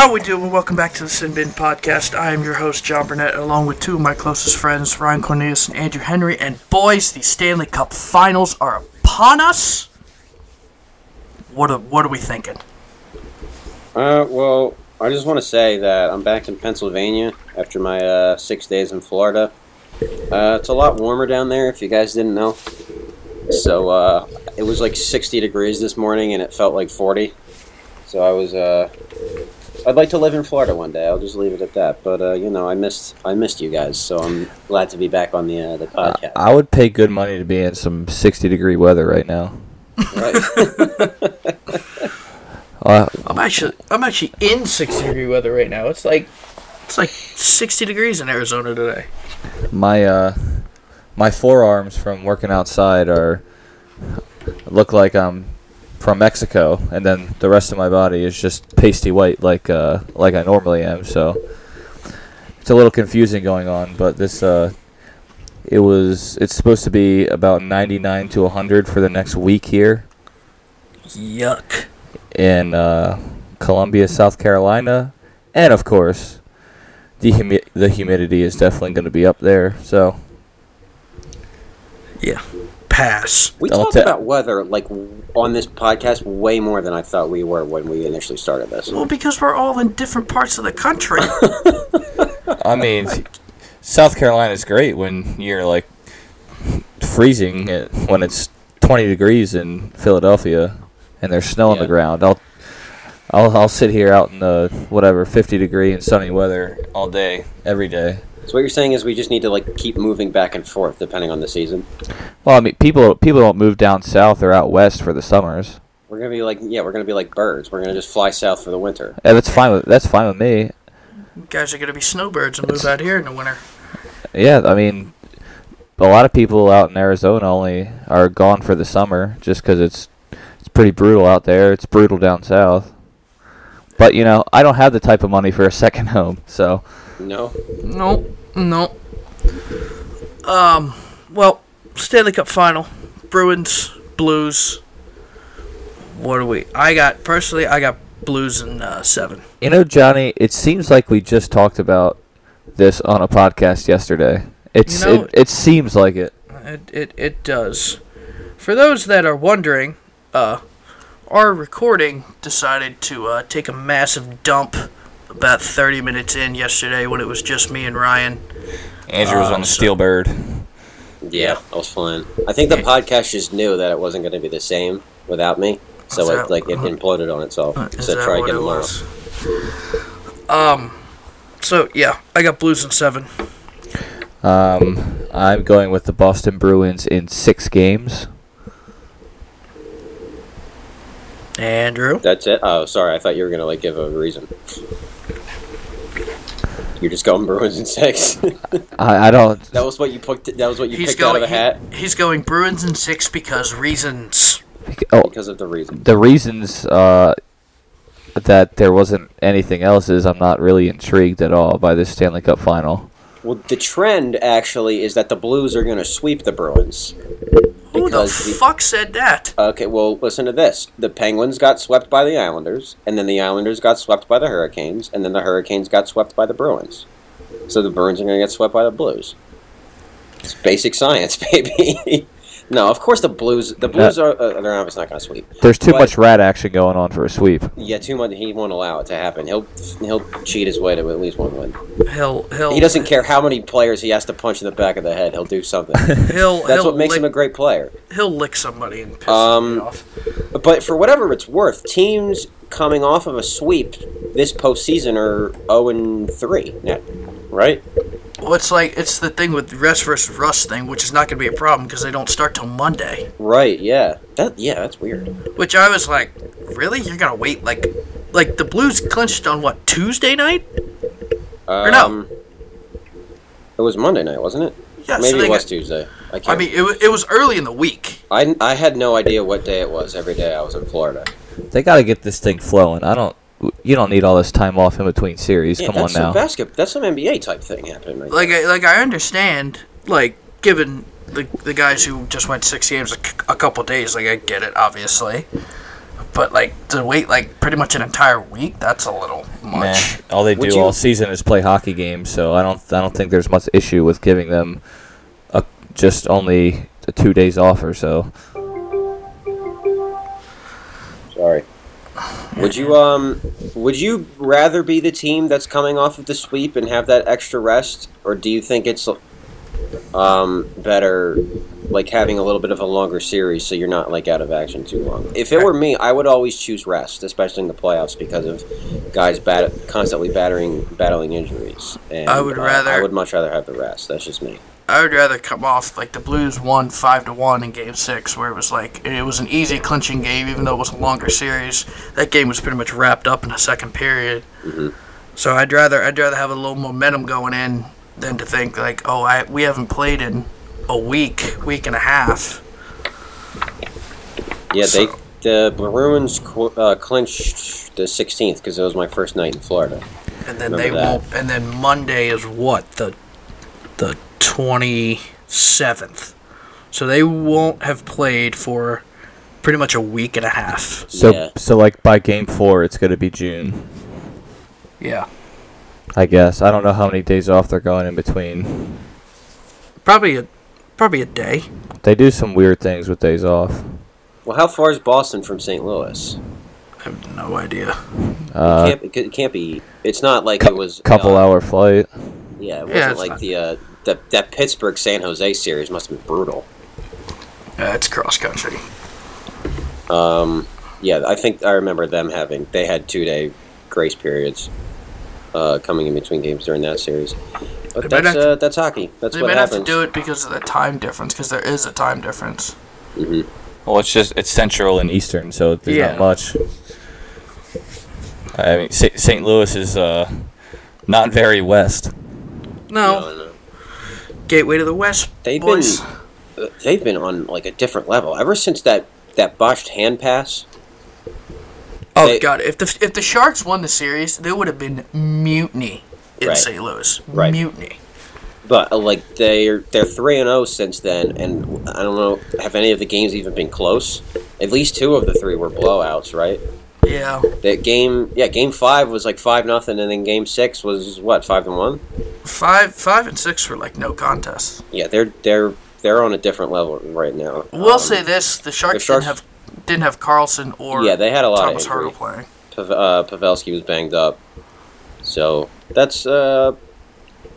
How we doing? Welcome back to the Sin Bin Podcast. I am your host, John Burnett, along with two of my closest friends, Ryan Cornelius and Andrew Henry. And boys, the Stanley Cup Finals are upon us. What are, what are we thinking? Uh, well, I just want to say that I'm back in Pennsylvania after my uh, six days in Florida. Uh, it's a lot warmer down there, if you guys didn't know. So uh, it was like 60 degrees this morning, and it felt like 40. So I was. Uh, I'd like to live in Florida one day. I'll just leave it at that. But uh, you know, I missed I missed you guys, so I'm glad to be back on the uh, the podcast. I would pay good money to be in some 60 degree weather right now. Right. Uh, I'm actually I'm actually in 60 degree weather right now. It's like it's like 60 degrees in Arizona today. my uh, my forearms from working outside are look like I'm from Mexico, and then the rest of my body is just pasty white, like uh, like I normally am. So it's a little confusing going on. But this uh, it was it's supposed to be about 99 to 100 for the next week here. Yuck. in uh, Columbia, South Carolina, and of course, the humi- the humidity is definitely going to be up there. So Yeah. Pass. we I'll talked ta- about weather like on this podcast way more than I thought we were when we initially started this. Well, because we're all in different parts of the country. I mean, South Carolina is great when you're like freezing it, when it's 20 degrees in Philadelphia and there's snow on the ground. I'll I'll I'll sit here out in the whatever 50 degree and sunny weather all day every day. So what you're saying is we just need to like keep moving back and forth depending on the season. Well, I mean, people people don't move down south or out west for the summers. We're gonna be like yeah, we're gonna be like birds. We're gonna just fly south for the winter. And that's fine with that's fine with me. You guys are gonna be snowbirds and move out here in the winter. Yeah, I mean, a lot of people out in Arizona only are gone for the summer just because it's it's pretty brutal out there. It's brutal down south. But you know, I don't have the type of money for a second home, so No, No, no. Um, well, Stanley Cup final, Bruins, Blues. What do we? I got personally, I got Blues in uh, seven. you know, Johnny, it seems like we just talked about this on a podcast yesterday. It's You know- it, it seems like it. It it it does. For those that are wondering, uh, our recording decided to uh, take a massive dump about 30 minutes in yesterday when it was just me and Ryan. Andrew was Uh, on the so- steel bird. yeah, I was flying. I think the Yeah. podcast just knew that it wasn't gonna be the same without me, so Is it like it imploded on itself. Uh, Is so that try what again it tomorrow. was? Um, so yeah, I got Blues in seven. Um, I'm going with the Boston Bruins in six games. Andrew. That's it. Oh, sorry. I thought you were gonna like give a reason. You're just going Bruins in six. I, I don't. that was what you picked. That was what you He's picked out going. of the hat he- he's going Bruins in six because reasons. Oh, because of the reason. the reasons uh, that there wasn't anything else is I'm not really intrigued at all by this Stanley Cup final. Well, the trend actually is that the Blues are gonna sweep the Bruins. Who the Because the- fuck said that? Okay, well, listen to this. The Penguins got swept by the Islanders, and then the Islanders got swept by the Hurricanes, and then the Hurricanes got swept by the Bruins. So the Bruins are going to get swept by the Blues. It's basic science, baby. No, of course the Blues. The Blues are. Uh, they're obviously not going to sweep. There's too But- much rat action going on for a sweep. Yeah, too much. He won't allow it to happen. He'll he'll cheat his way to at least one win. He'll he'll. He doesn't care how many players he has to punch in the back of the head. He'll do something. He'll. That's he'll what makes lick, him a great player. He'll lick somebody and piss Um, somebody off. But for whatever it's worth, teams coming off of a sweep this postseason are zero and three. Yeah, right. Well, it's like it's the thing with rest versus rust thing, which is not going to be a problem because they don't start till Monday. Right. Yeah. That. Yeah. That's weird. Which I was like, really? You're gonna wait like, like the Blues clinched on what Tuesday night? Um, no. It was Monday night, wasn't it? Yeah, Maybe they it was got- Tuesday. I can't. I mean, it, wa- it was early in the week. I, I had no idea what day it was. Every day I was in Florida. They got to get this thing flowing. I don't. You don't need all this time off in between series. Yeah, Come on now. some basket. That's some NBA type thing happening right Like, I, like I understand, like given the the guys who just went six games a, c- a couple days, like I get it, obviously. But like to wait like pretty much an entire week, that's a little much. Man, all they do you- all season is play hockey games, so I don't I don't think there's much issue with giving them a, just only the two days off or so. Sorry. Would you um would you rather be the team that's coming off of the sweep and have that extra rest or do you think it's um better like having a little bit of a longer series so you're not like out of action too long? If it were me, I would always choose rest, especially in the playoffs because of guys bat- constantly battering battling injuries. And I would uh, rather- I would much rather have the rest. That's just me. I would rather come off like the Blues won five to one in Game Six, where it was like it was an easy clinching game, even though it was a longer series. That game was pretty much wrapped up in the second period. Mhm. So I'd rather I'd rather have a little momentum going in than to think like, oh, I we haven't played in a week, week and a half. Yeah, they the Bruins uh, clinched the 16th because it was my first night in Florida. and then Remember they that. won't. And then Monday is what the the twenty seventh. So they won't have played for pretty much a week and a half. So Yeah. so like by game four, it's gonna be June. Yeah, I guess I don't know how many days off they're going in between. probably a probably a day. They do some weird things with days off. Well, how far is Boston from St. Louis? I have no idea. Uh, can't, it, it can't be. It's not like cou- it was a couple uh, hour flight. Yeah, it wasn't Yeah, like not- the uh, that that Pittsburgh San Jose series must have been brutal. Yeah, it's cross country. Um, yeah, I think I remember them having they had two day grace periods uh, coming in between games during that series. But might that's have uh, that's hockey. That's they what might happens. have to do it because of the time difference, because there is a time difference. hmm Well, it's just it's central and eastern, so there's Yeah. not much. I mean, St. St. Louis is uh, not very west. No, No, no. Gateway to the west, They've boys. been uh, they've been on like a different level ever since that that botched hand pass. oh they- god, if the if the Sharks won the series, there would have been mutiny in Right. St. Louis. Right. Mutiny. But uh, like they're they're three and zero since then, and I don't know have any of the games even been close. At least two of the three were blowouts, right? Yeah, That game, yeah, game five was like five nothing, and then game six was what five and one. five five and six were like no contests. Yeah, they're they're they're on a different level right now. We'll Um, say this: the Sharks, Sharks- didn't have didn't have Karlsson or Yeah, they had a lot Thomas of Hertl injury. playing. Pav- uh, Pavelski was banged up, so that's uh,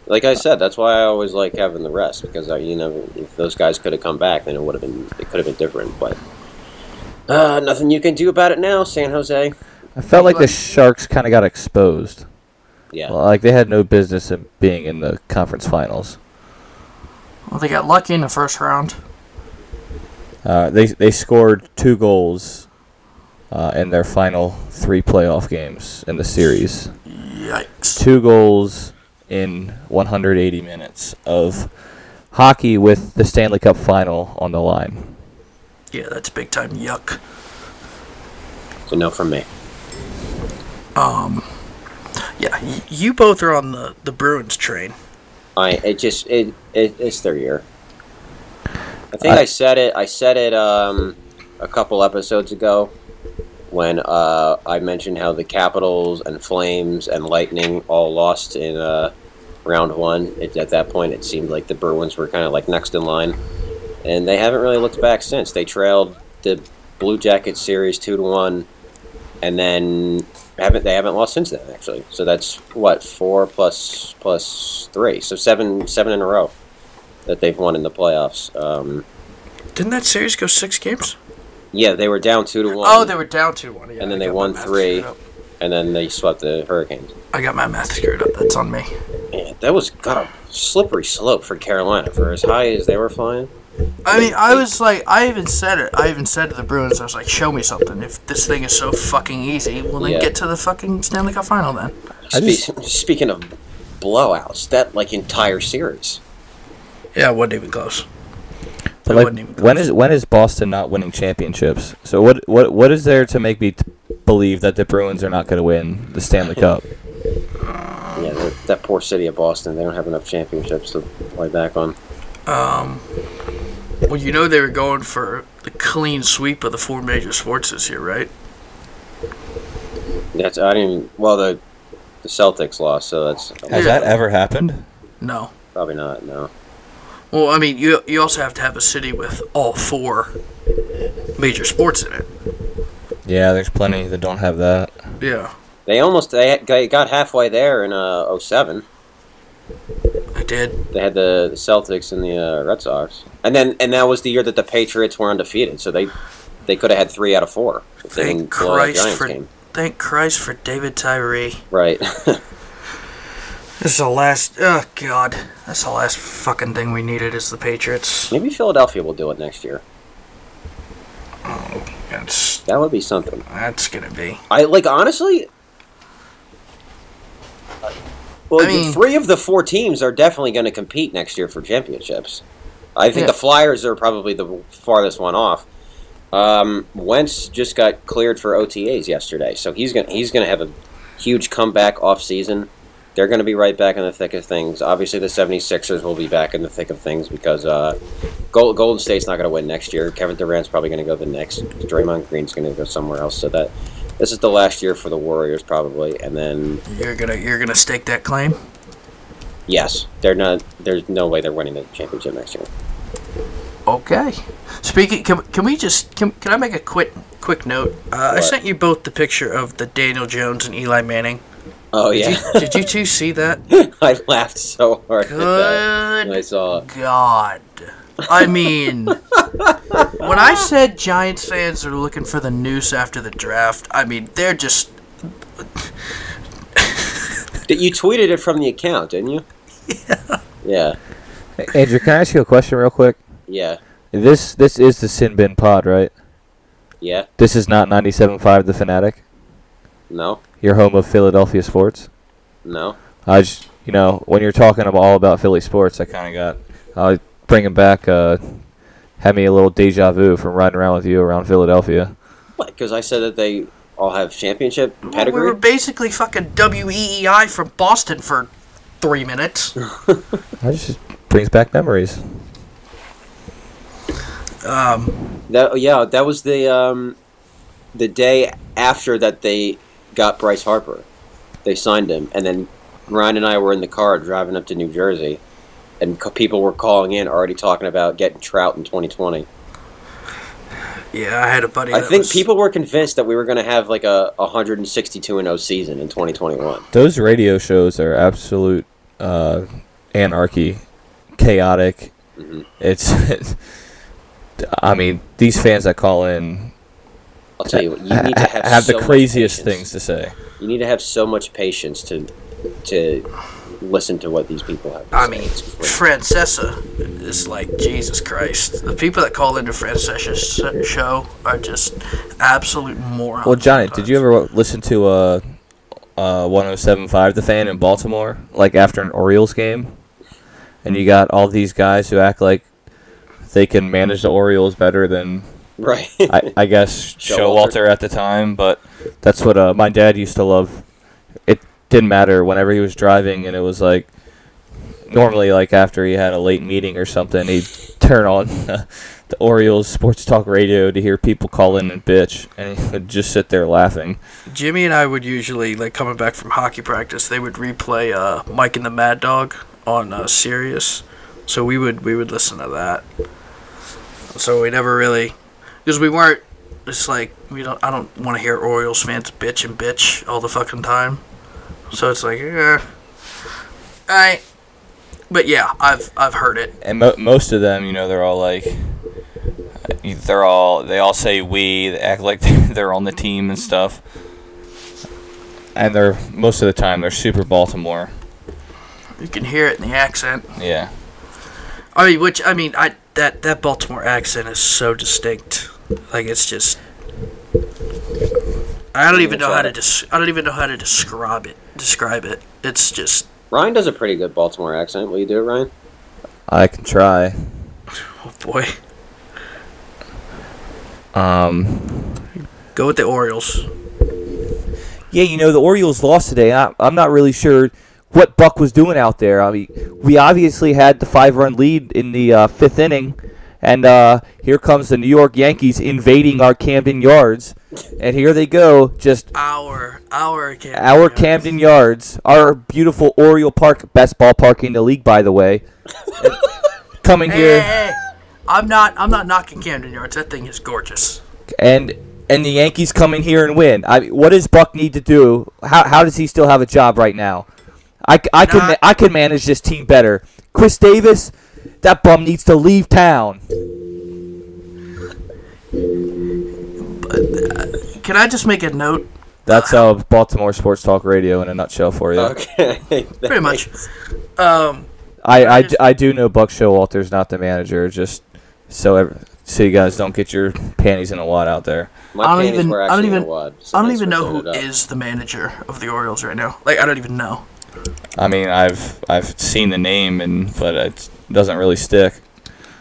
like I said, that's why I always like having the rest because uh, you know if those guys could have come back, then it would have been it could have been different. But uh, nothing you can do about it now, San Jose. I felt like the Sharks kind of got exposed. Yeah, Like they had no business in being in the conference finals. Well, they got lucky in the first round. Uh, they they scored two goals uh, in their final three playoff games in the series. Yikes! Two goals in 180 minutes of hockey with the Stanley Cup final on the line. Yeah, that's big time yuck. so no from me. Um, yeah, y- you both are on the the Bruins train. I it just it, it it's their year. I think I- I, said it. I said it um, a couple episodes ago when uh, I mentioned how the Capitals and Flames and Lightning all lost in uh, round one. It, at that point, it seemed like the Bruins were kind of like next in line, and they haven't really looked back since. They trailed the Blue Jackets series two to one, and then haven't they haven't lost since then actually. So that's what four plus plus three, so seven seven in a row that they've won in the playoffs. Um, Didn't that series go six games? yeah, they were down two to one. Oh, they were down two to one. Yeah, And then I they won three. and then they swept the Hurricanes. I got my math screwed up. That's on me. Man, that was got a slippery slope for Carolina for as high as they were flying. I mean, I was like, I even said it. I even said to the Bruins, I was like, "Show me something. If this thing is so fucking easy, well then Yeah. get to the fucking Stanley Cup final then." I Spe- speaking of blowouts, that like entire series. Yeah, it wasn't even close. But It like, wasn't even when close. is when is Boston not winning championships? So what what what is there to make me t- believe that the Bruins are not going to win the Stanley Cup? Yeah, that, that poor city of Boston. They don't have enough championships to play back on. Um, well, you know they were going for the clean sweep of the four major sports this year, right? That's I didn't. Well, the the Celtics lost, so that's Has that ever happened? No. probably not. No. Well, I mean, you you also have to have a city with all four major sports in it. Yeah, there's plenty that don't have that. Yeah, They almost they they got halfway there in uh 07. I did. They had the, the Celtics and the uh, Red Sox, and then and that was the year that the Patriots were undefeated. So they they could have had three out of four if they Thank Christ for game. thank Christ for David Tyree. Right. This is the last. Oh God, that's the last fucking thing we needed is the Patriots. Maybe Philadelphia will do it next year. Oh, That's That would be something. that's gonna be. I like honestly. Well, I mean- three of the four teams are definitely going to compete next year for championships. I think Yeah. the Flyers are probably the farthest one off. Um, Wentz just got cleared for OTAs yesterday, so he's gonna he's gonna have a huge comeback off season. They're going to be right back in the thick of things. Obviously, the 76ers will be back in the thick of things because uh, Gold, Golden State's not going to win next year. Kevin Durant's probably going to go the next. Draymond Green's going to go somewhere else. So that this is the last year for the Warriors probably, and then You're gonna you're gonna stake that claim. Yes, they're not. There's no way they're winning the championship next year. Okay. Speaking, can, can we just can, can I make a quick quick note? Uh, I sent you both the picture of the Daniel Jones and Eli Manning. Oh Did yeah, you, did you two see that? I laughed so hard at that. Good I saw. it. God. I mean, when I said Giants fans are looking for the noose after the draft, I mean they're just You tweeted it from the account, didn't you? Yeah. Yeah. Hey, Andrew, can I ask you a question real quick? Yeah. This this is the Sin Bin Pod, right? Yeah. This is not 97.5 The Fanatic, No. your home of Philadelphia sports. No. I just, you know, when you're talking about all about Philly sports, I kind of got, I uh, bringing back, uh, had me a little deja vu from riding around with you around Philadelphia. What? Because I said that they all have championship Well, pedigree. we were basically fucking WEEI from Boston for three minutes. That just brings back memories. Um, That yeah, that was the um, the day after that they got Bryce Harper. They signed him, and then Ryan and I were in the car driving up to New Jersey, and co- people were calling in already talking about getting Trout in 2020. yeah, I had a buddy. I that think was- people were convinced that we were going to have like a 162 and 0 season in 2021. Those radio shows are absolute uh, anarchy, chaotic. Mhm. It's, it's, I mean, these fans that call in I'll tell you what, you need to have, have so the craziest things to say. You need to have so much patience to to listen to what these people have. To I say. mean, It's. Francesa is like Jesus Christ. The people that call into Francesa's show are just absolute morons. Well, Johnny, did you ever listen to uh, uh, 107.5 The Fan in Baltimore, like after an Orioles game? And you got all these guys who act like they can manage the Orioles better than right? I, I guess Showalter. At the time, but that's what uh, my dad used to love. It didn't matter whenever he was driving, and it was like normally like after he had a late meeting or something, he'd turn on the Orioles sports talk radio to hear people call in and bitch, and he would just sit there laughing. Jimmy and I would usually, like coming back from hockey practice, they would replay uh, Mike and the Mad Dog on uh, Sirius. So we would we would listen to that. So we never really, because we weren't. It's like we don't. I don't want to hear Orioles fans bitch and bitch all the fucking time. So it's like, yeah, I. But yeah, I've I've heard it. And mo- most of them, you know, they're all like, they're all they all say we, they act like they're on the team and stuff. And they're most of the time they're super Baltimore. You can hear it in the accent. Yeah. I mean, which I mean, I that that Baltimore accent is so distinct. Like it's just. I don't even know how to des- I don't even know how to describe it. Describe it. It's just Ryan does a pretty good Baltimore accent. Will you do it, Ryan? I can try. oh boy. Um, Go with the Orioles. yeah, you know the Orioles lost today. I, I'm not really sure what Buck was doing out there. I mean, we obviously had the five-run lead in the uh, fifth inning, And uh, here comes the New York Yankees invading our Camden Yards, and here they go, just Our our Camden our Yards. Camden Yards, our beautiful Oriole Park, best ballpark in the league, by the way. Coming Hey, here, hey, hey. I'm not I'm not knocking Camden Yards. That thing is gorgeous. and and the Yankees come in here and win. I what does Buck need to do? How, how does he still have a job right now? I, c- I can Not- I can manage this team better. Chris Davis, that bum needs to leave town. Can I just make a note? That's uh, Baltimore Sports Talk Radio in a nutshell for you. Okay. Pretty much. Um, I, I, d- I do know Buck Showalter's not the manager, just so ev- so you guys don't get your panties in a wad out there. My I don't panties even- were I don't actually in a even- wad, so I don't even know clearing who it up. is the manager of the Orioles right now. Like I don't even know. I mean, I've I've seen the name, and but it doesn't really stick.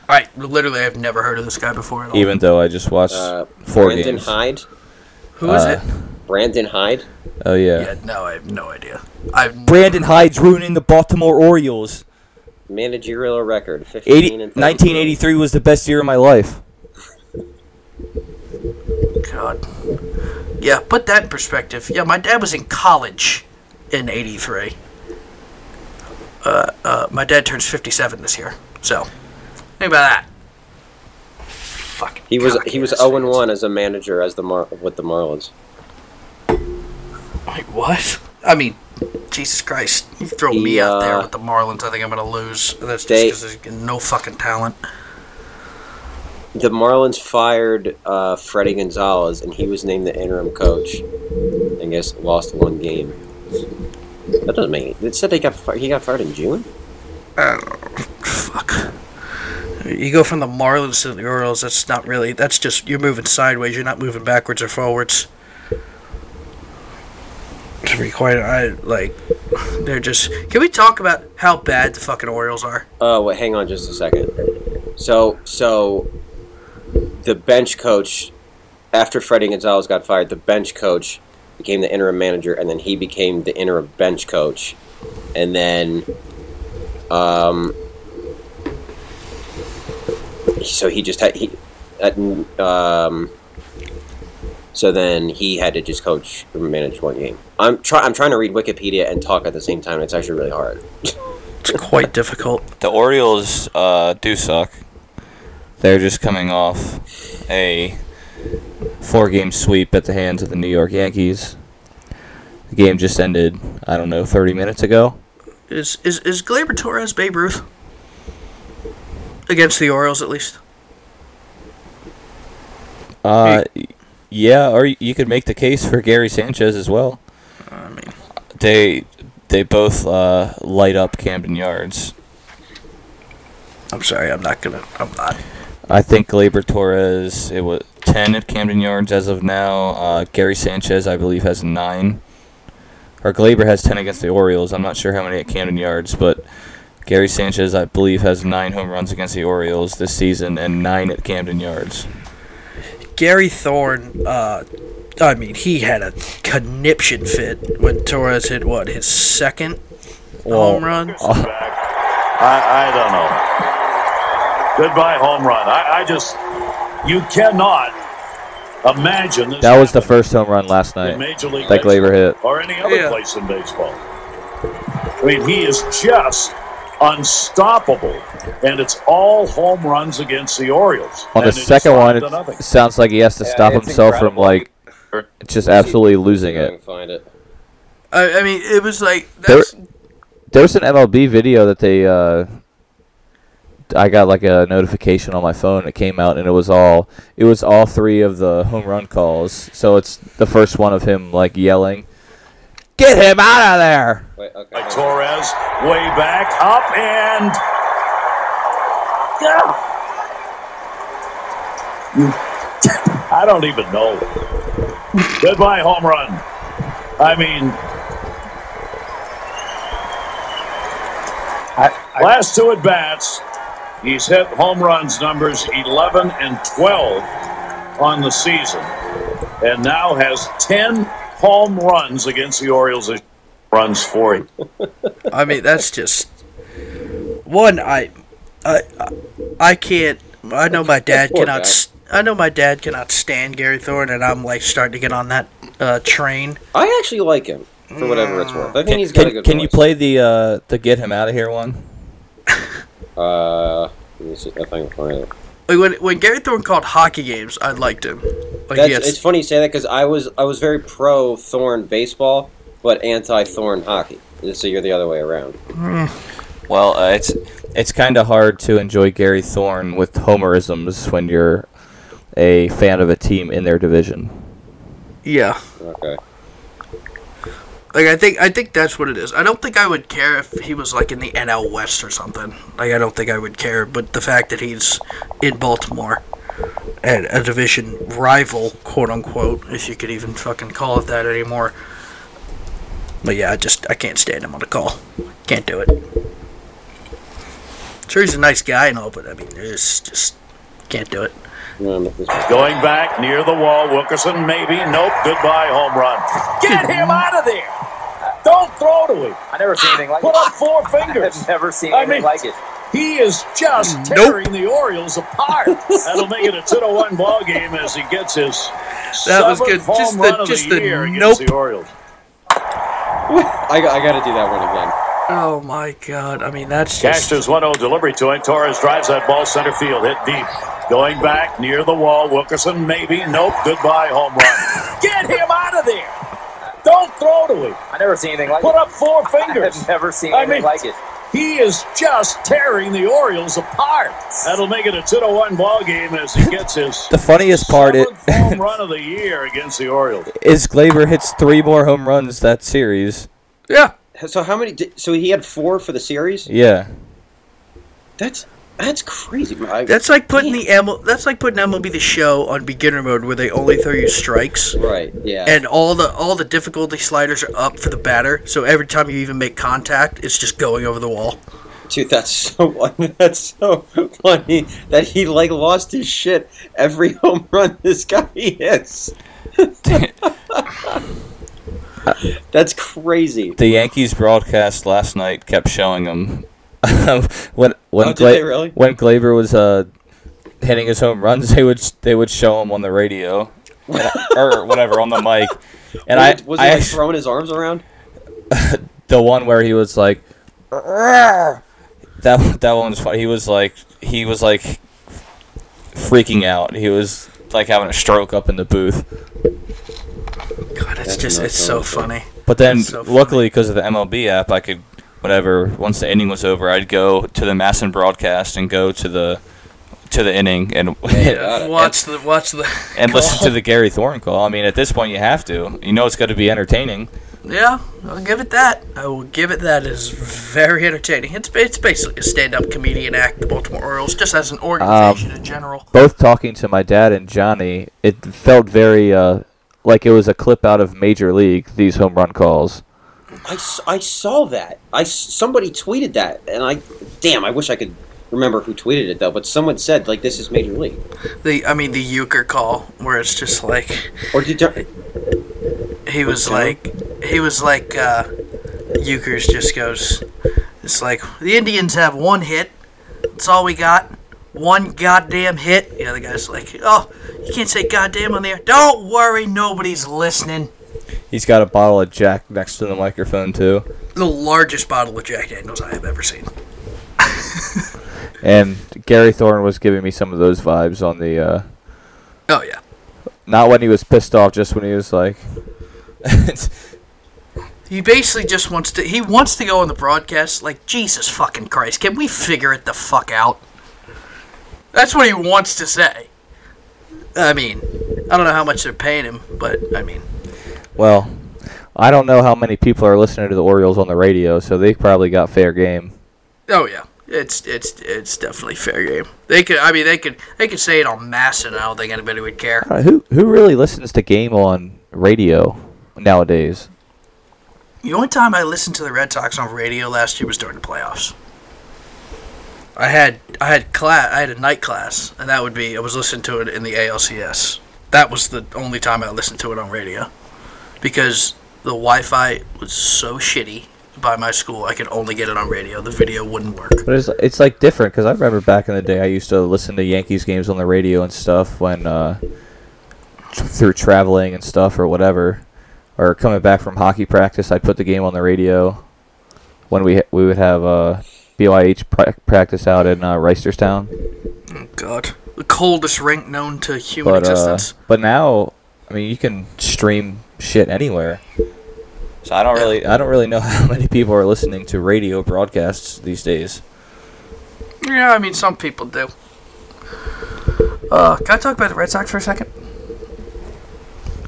I literally I've never heard of this guy before at all. Even though I just watched Uh, four Brandon games. Hyde. Who is uh, it? Brandon Hyde. Oh yeah. Yeah, no, I have no idea. I've Brandon Hyde's ruining the Baltimore Orioles. Managerial record 15 80, and 1983 was the best year of my life. God. Yeah, put that in perspective. Yeah, my dad was in college in '83. Uh, uh, my dad turns 57 this year, so think about that. Fucking. He was he was 0 and 1 as a manager as the Mar- with the Marlins. Wait, what? I mean, Jesus Christ! You throw me out there uh, with the Marlins, I think I'm gonna lose. That's just because there's no fucking talent. The Marlins fired uh, Freddie Gonzalez, and he was named the interim coach. I guess lost one game. That doesn't make it. said they got fi- he got fired in June. Fuck. You go from the Marlins to the Orioles. That's not really. That's just you're moving sideways. You're not moving backwards or forwards. Be quite, I like. They're just. Can we talk about how bad the fucking Orioles are? Oh, wait, hang on just a second. So, so the bench coach after Freddie Gonzalez got fired, the bench coach became the interim manager, and then he became the interim bench coach, and then, um, so he just had he, at, um, so then he had to just coach or manage one game. I'm try I'm trying to read Wikipedia and talk at the same time. It's actually really hard. It's quite difficult. The Orioles uh, do suck. They're just coming off a four-game sweep at the hands of the New York Yankees. The game just ended. I don't know, 30 minutes ago. Is is is Gleyber Torres Babe Ruth against the Orioles at least? Uh, yeah, or you could make the case for Gary Sanchez as well. I mean, They they both uh, light up Camden Yards. I'm sorry, I'm not gonna. I'm not. I think Gleyber Torres it was ten at Camden Yards as of now. Uh, Gary Sanchez, I believe, has nine. Or Gleyber has ten against the Orioles. I'm not sure how many at Camden Yards, but Gary Sanchez, I believe, has nine home runs against the Orioles this season and nine at Camden Yards. Gary Thorne, uh, I mean, he had a conniption fit when Torres hit what his second home run. I, I don't know. Goodbye home run. I, I just you cannot imagine this. That was the first home run last night Major League that Gleyber hit. or any other Yeah. place in baseball. I mean, he is just unstoppable, and it's all home runs against the Orioles. On the And it is second one, it sounds like he has to Yeah, stop it's himself from like just absolutely losing See if I it. Find it. I, I mean, it was like There, there was an MLB video that they. Uh, I got like a notification on my phone. It came out and it was all. It was all three of the home run calls. So it's the first one of him like yelling, "Get him out of there!" Wait, okay. by. Torres, way back up and yeah. I don't even know. Goodbye, home run. I mean, last two at bats, he's hit home runs numbers 11 and 12 on the season, and now has 10 home runs against the Orioles. this Runs for him. I mean, that's just one. I, I, I- I can't. I know my dad Poor cannot. guy. s- I know my dad cannot stand Gary Thorne, and I'm like starting to get on that uh, train. I actually like him for whatever it's worth. I think Can, he's got a good can you play the uh, the get him out of here one? Uh, let me see if I can find it. Like when when Gary Thorne called hockey games, I liked him. Like That's, yes, It's funny you say that because I was I was very pro Thorne baseball, but anti Thorne hockey. So you're the other way around. Well, uh, it's it's kind of hard to enjoy Gary Thorne with homerisms when you're a fan of a team in their division. yeah. Okay. Like I think I think that's what it is. I don't think I would care if he was like in the NL West or something. Like I don't think I would care, but the fact that he's in Baltimore and a division rival, quote unquote, if you could even fucking call it that anymore. But yeah, I just I can't stand him on the call. Can't do it. Sure, he's a nice guy and all, but I mean, it's just can't do it. No, no, this- Going back near the wall, Wilkerson maybe. Nope. Goodbye, home run. Get him out of there. Don't throw to him. I never seen anything like Put it. up four fingers. I've never seen I anything mean- like it. He is just Nope. tearing the Orioles apart. That'll make it a two to one ball game as he gets his That was seventh good. Just home the- run of just the the year against nope. the Orioles. I, got- I got to do that one again. Oh my god! I mean, that's just his 1 0 delivery to him. Torres drives that ball center field, hit deep. Going back near the wall, Wilkerson maybe. Nope. Goodbye, home run. Get him out of there. Don't throw to him. I never seen anything like Put it. Put up four fingers. I've never seen I anything mean- like it. He is just tearing the Orioles apart. That'll make it a two to one ball game as he gets his The funniest part it, seventh home run of the year against the Orioles. is Gleyber hits three more home runs that series. yeah. So how many? Did, so he had four for the series. Yeah. That's that's crazy. I, That's like putting the ML, that's like putting MLB the show on beginner mode where they only throw you strikes right. Yeah. and all the all the difficulty sliders are up for the batter. So every time you even make contact, it's just going over the wall. Dude, that's so that's so funny that he like lost his shit every home run this guy hits. that's crazy. The Yankees broadcast last night kept showing him when when Oh, did they really? when Gleyber was uh, hitting his home runs. They would they would show him on the radio And I- or whatever on the mic. And was I was he I like throwing his arms around? the one where he was like that that one was funny. He was like he was like freaking out. He was like having a stroke up in the booth. God, it's That's just it's so so funny. But then, so luckily, because of the MLB app, I could, whatever. Once the inning was over, I'd go to the MASN broadcast and go to the to the inning and got it. Watch the watch the and listen to the Gary Thorne call. I mean, at this point, you have to. You know, it's going to be entertaining. Yeah, I'll give it that. I will give it that. It's very entertaining. It's it's basically a stand-up comedian act. The Baltimore Orioles, just as an organization in general. Both talking to my dad and Johnny, it felt very uh, like it was a clip out of Major League. These home run calls. I, I saw that. I somebody tweeted that, and I damn. I wish I could remember who tweeted it though. But someone said like this is Major League. The I mean the Uecker call, where it's just like Or did you, he was like he was like uh, Uecker's just goes. It's like the Indians have one hit. That's all we got. One goddamn hit. The other guy's like, oh, you can't say goddamn on there. Don't worry, nobody's listening. He's got a bottle of Jack next to the microphone too, The largest bottle of Jack Daniels I have ever seen. and Gary Thorne was giving me some of those vibes on the. Uh, Oh yeah. not when he was pissed off, just when he was like. He basically just wants to. He wants to go on the broadcast. Like Jesus fucking Christ, can we figure it the fuck out? That's what he wants to say. I mean, I don't know how much they're paying him, but I mean, Well, I don't know how many people are listening to the Orioles on the radio, so they probably got fair game. oh yeah, it's it's it's definitely fair game. They could. I mean, they could they could say it on mass, and I don't think anybody would care. Uh, who who really listens to game on radio nowadays? The only time I listened to the Red Sox on radio last year was during the playoffs. I had I had class I had a night class, and that would be I was listening to it in the ALCS. That was the only time I listened to it on radio, because the Wi-Fi was so shitty by my school. I could only get it on radio. The video wouldn't work. But it's it's like different because I remember back in the day I used to listen to Yankees games on the radio and stuff when uh, through traveling and stuff or whatever, or coming back from hockey practice. I'd put the game on the radio when we we would have uh, BYH pra- practice out in uh, Reisterstown. Oh God, the coldest rink known to human But uh, existence. but now I mean you can stream shit anywhere. So I don't really I don't really know how many people are listening to radio broadcasts these days. Yeah, I mean some people do. Uh, can I talk about the Red Sox for a second?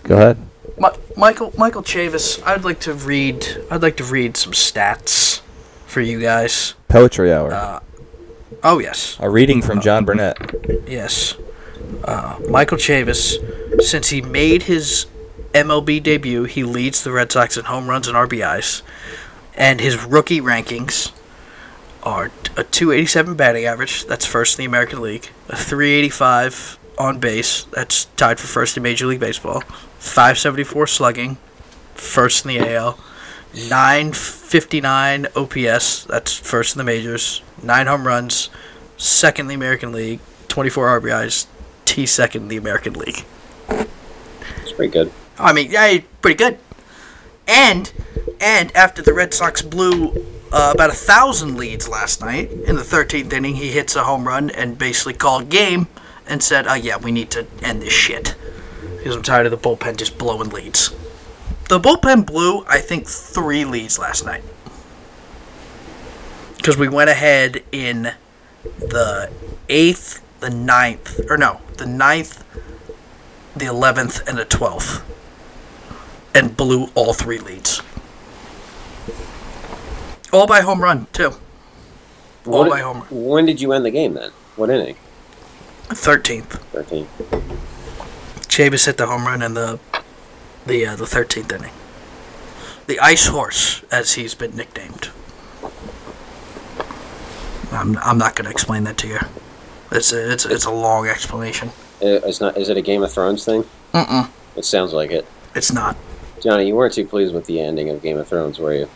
Go ahead. Mi- Michael Michael Chavis, I'd like to read. I'd like to read some stats for you guys. Poetry hour. Uh, Oh yes, A reading from John Burnett. yes. Uh, Michael Chavis, since he made his MLB debut, he leads the Red Sox in home runs and RBIs, and his rookie rankings are a 287 batting average, that's first in the American League, a 385 on base, that's tied for first in Major League Baseball, 574 slugging, first in the AL, 959 OPS, that's first in the majors, 9 home runs, second in the American League, 24 RBIs, T second in the American League. It's pretty good. I mean, yeah, pretty good. And and after the Red Sox blew uh, about a thousand leads last night in the 13th inning, he hits a home run and basically called game and said, "Oh yeah, we need to end this shit because I'm tired of the bullpen just blowing leads." The bullpen blew, I think, three leads last night because we went ahead in the eighth, the ninth, or no, the ninth, the 11th, and the 12th and blew all three leads. All by home run, too. All What- by home run. When did you end the game then? What inning? 13th. 13th. Chavis hit the home run in the the uh, the 13th inning. The Ice Horse, as he's been nicknamed. I'm, I'm not going to explain that to you. It's a, it's, it's a long explanation. Uh, It's not. Is it a Game of Thrones thing? Mm-mm. It sounds like it. It's not. Johnny, you weren't too pleased with the ending of Game of Thrones, were you?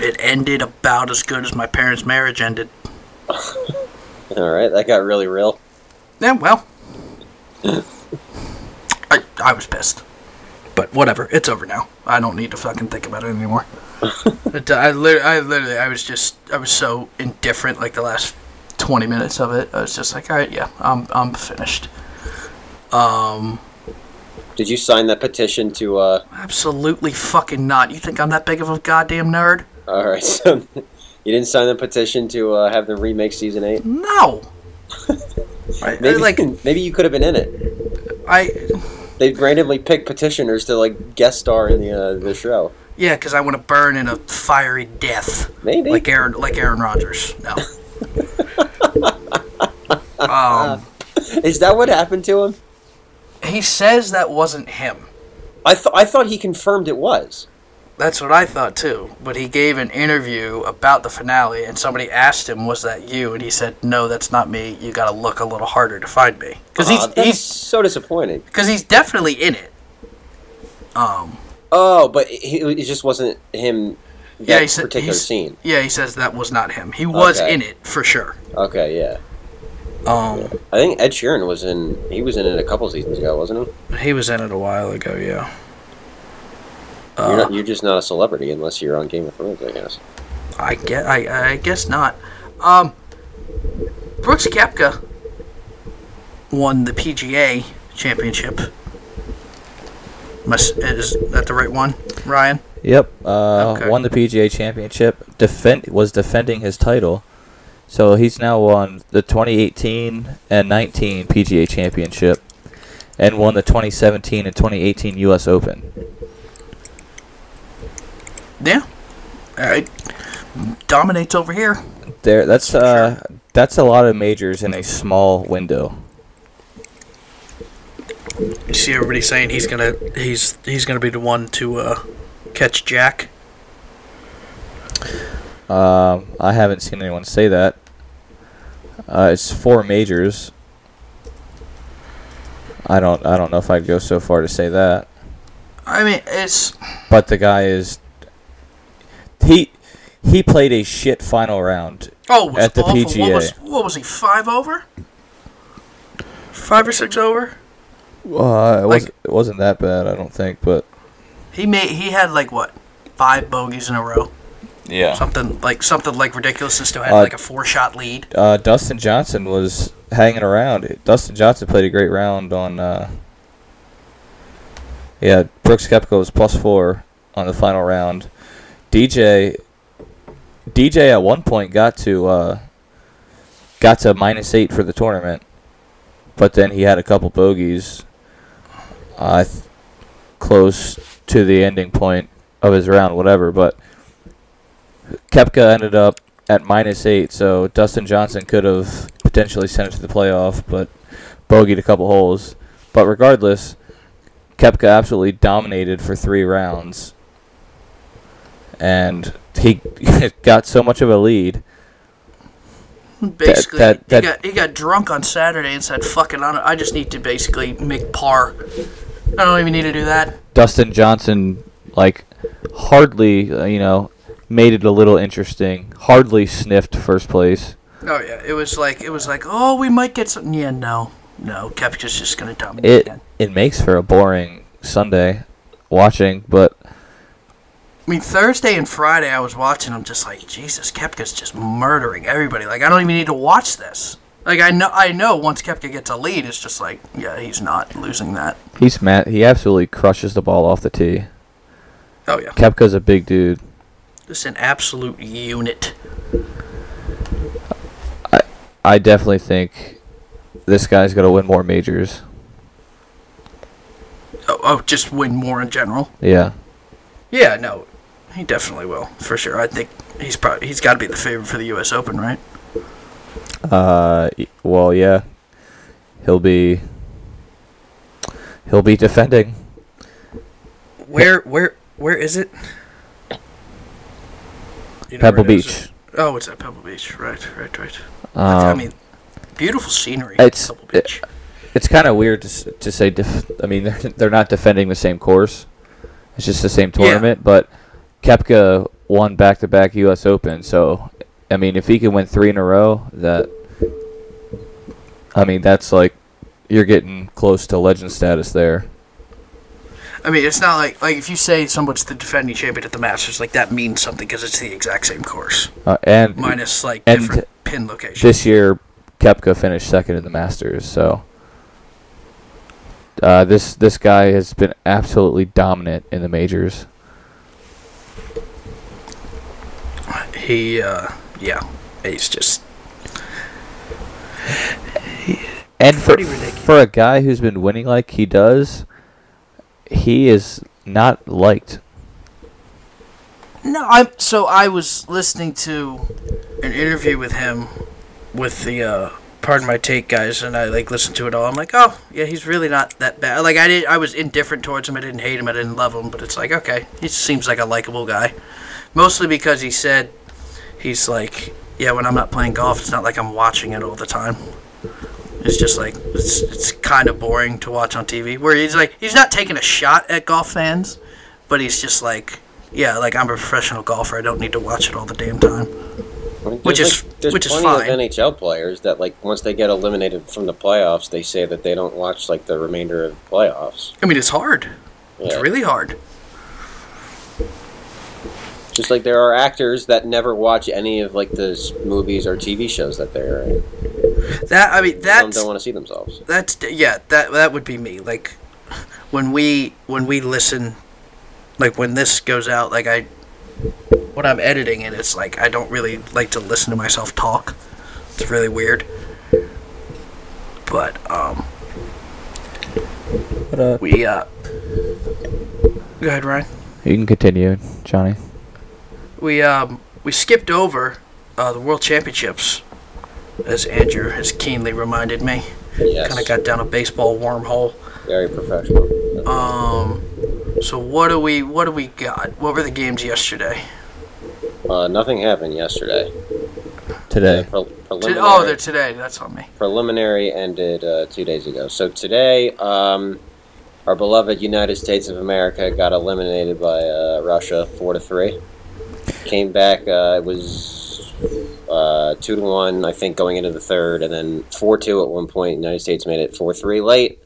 It ended about as good as my parents' marriage ended. All right, that got really real. Yeah, well. I, I was pissed. But whatever, it's over now. I don't need to fucking think about it anymore. it, I, lit- I literally, I was just, I was so indifferent like the last 20 minutes of it. I was just like, alright, yeah, I'm, I'm finished. Um, Did you sign that petition to? uh absolutely fucking not. You think I'm that big of a goddamn nerd? All right, so you didn't sign the petition to uh, have them remake season eight. No! I, Maybe like, maybe you could have been in it. I, They randomly pick petitioners to like guest star in the uh, the show. yeah, because I want to burn in a fiery death. Maybe. like Aaron like Aaron Rodgers. No. um, Is that what happened to him? He says that wasn't him. I thought I thought he confirmed it was. That's what I thought too. But he gave an interview about the finale, and somebody asked him, "Was that you?" And he said, "No, that's not me. You got to look a little harder to find me." Because he's that's he's so disappointing. because he's definitely in it. Um. Oh, but it, it just wasn't him. That Yeah, he said particular he's- scene. Yeah, he says that was not him. He was Okay. in it for sure. Okay, yeah. Um, I think Ed Sheeran was in. He was in it a couple seasons ago, wasn't he? he was in it a while ago. Yeah. you're, Uh, not, you're just not a celebrity unless you're on Game of Thrones, I guess. I guess, I, I guess not. Um, Brooks Koepka won the PGA championship. Must, is that the right one, Ryan? Yep. Uh, Okay. Won the PGA Championship. Defend was defending his title. So he's now won the 2018 and 19 PGA Championship, and won the 2017 and 2018 U.S. Open. Yeah. All right. Dominates over here. There, that's uh, that's a lot of majors in a small window. You see everybody saying he's gonna he's he's gonna be the one to uh, catch Jack. Um, I haven't seen anyone say that. Uh, it's four majors. I don't, I don't know if I'd go so far to say that. I mean, it's But the guy is he he played a shit final round. Oh, At the awful. PGA. What was, what was he? Five over? Five or six over? Uh, it, Like- was, it wasn't that bad, I don't think, but He made. He had like what? Five bogeys in a row. Yeah. Something like something like ridiculous, and still had Uh, like a four-shot lead. Uh, Dustin Johnson was hanging around. Dustin Johnson played a great round on. Uh, yeah, Brooks Koepka was plus four on the final round. DJ, DJ at one point got to uh, got to minus eight for the tournament, but then he had a couple bogeys. Uh, th- close to the ending point of his round, whatever. But Koepka ended up at minus eight, so Dustin Johnson could have potentially sent it to the playoff, but bogeyed a couple holes. But regardless, Koepka absolutely dominated for three rounds, and he got so much of a lead. Basically, that- that- he got he got drunk on Saturday and said, "Fuck it, I, I just need to basically make par. I don't even need to do that." Dustin Johnson, like, hardly, uh, you know, made it a little interesting. Hardly sniffed first place. Oh yeah, it was like it was like, oh, we might get something. Yeah, no, no, Koepka's just gonna dominate It again. it makes for a boring Sunday watching, but I mean, Thursday and Friday, I was watching. I'm just like, Jesus, Koepka's just murdering everybody. Like, I don't even need to watch this. Like, I know, I know. Once Koepka gets a lead, it's just like, yeah, he's not losing that. he's mad. He absolutely crushes the ball off the tee. Oh yeah, Koepka's a big dude. Just an absolute unit. I I definitely think this guy's gonna win more majors. Oh, oh, just win more in general. Yeah. Yeah, no, he definitely will for sure. I think he's probably he's got to be the favorite for the U.S. Open, right? Uh. Well, yeah. He'll be. He'll be defending. Where, where, where is it? You know Pebble it? Beach. Oh, it's at Pebble Beach. Right, right, right. I Um, mean, beautiful scenery. it's- Pebble Beach. it's kind of weird to to say. Def- I mean, they're they're not defending the same course. It's just the same Yeah. tournament, but Koepka won back to back U.S. Open, so I mean, if he can win three in a row, that I mean, that's like you're getting close to legend status there. I mean, it's not like like if you say someone's the defending champion at the Masters, like that means something because it's the exact same course, Uh, and minus like And different pin location. this year, Koepka finished second in the Masters, so uh, this this guy has been absolutely dominant in the majors. he, uh, yeah, he's just And for ridiculous. for a guy who's been winning like he does, he is not liked. No, I'm so I was listening to an interview with him with the uh pardon my take guys and I like listened to it all. I'm like, "Oh, yeah, he's really not that bad." Like I did I was indifferent towards him. I didn't hate him. I didn't love him, but it's like, okay, he seems like a likable guy. Mostly because he said he's like, "Yeah, when I'm not playing golf, it's not like I'm watching it all the time." It's just like it's it's kind of boring to watch on TV. Where he's like he's not taking a shot at golf fans, but he's just like, yeah, like I'm a professional golfer. I don't need to watch it all the damn time. I mean, Which is- like, there's which is plenty fine. of NHL players that like once they get eliminated from the playoffs, they say that they don't watch like the remainder of the playoffs. I mean, it's hard. It's really hard. Just like there are actors that never watch any of like the movies or TV shows that they're in. That I mean, Some that's don't want to see themselves. that's yeah. That that would be me. Like when we when we listen, like when this goes out, like I when I'm editing it, it's like I don't really like to listen to myself talk. It's really weird. But um, But uh, we uh, go ahead, Ryan. you can continue, Johnny. We um we skipped over uh, the World Championships, as Andrew has keenly reminded me. Yes, Kind of got down a baseball wormhole. very professional. Um, so what do we what do we got? What were the games yesterday? Uh, nothing happened yesterday. Today. Pre- T- preliminary, oh, they're today. That's on me. preliminary ended uh, two days ago. So today, um, our beloved United States of America got eliminated by uh, Russia four to three. came back. Uh, it was uh, two to one, I think, going into the third, and then four two at one point. United States made it four three late.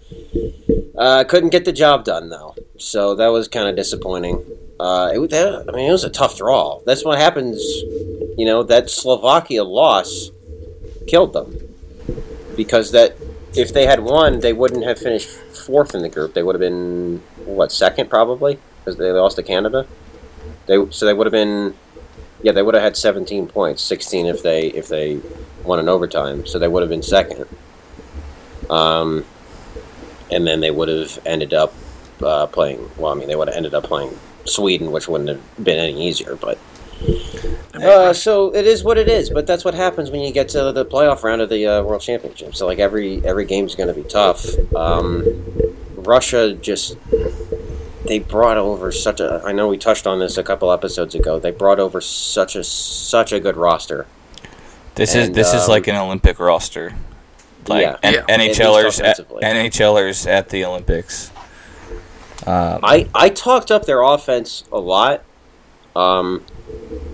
Uh, couldn't get the job done though, so that was kind of disappointing. Uh, it, that, I mean, it was a tough draw. That's what happens. You know that Slovakia loss killed them because that if they had won, they wouldn't have finished fourth in the group. They would have been what second probably because they lost to Canada. They so they would have been yeah they would have had 17 points, 16 if they if they won in overtime. So they would have been second. Um, and then they would have ended up uh, playing. Well, I mean, they would have ended up playing Sweden, which wouldn't have been any easier, but. Uh, so it is what it is, but that's what happens when you get to the playoff round of the uh, World Championship. So like every every game is going to be tough. Um, Russia just they brought over such a. I know we touched on this a couple episodes ago. They brought over such a such a good roster. This is And, this is um, like an Olympic roster. Like Yeah. N- Yeah. At NHLers at. NHLers at the Olympics. Um, I, I talked up their offense a lot, um,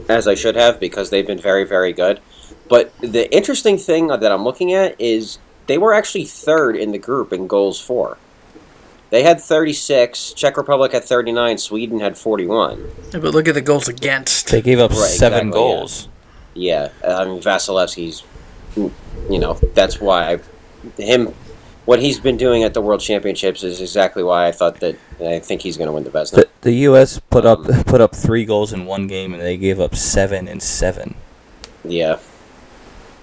as I should have, because they've been very, very good. But the interesting thing that I'm looking at is they were actually third in the group in goals for. They had 36, Czech Republic had 39, Sweden had 41. Yeah, but look at the goals against. they gave up Right, seven exactly, goals. Yeah, I mean, Vasilevskiy's, you know, that's why I, him, what he's been doing at the World Championships is exactly why I thought that I think he's going to win the Vezina. The, the U.S. put up Um, put up three goals in one game, and they gave up seven and seven. Yeah,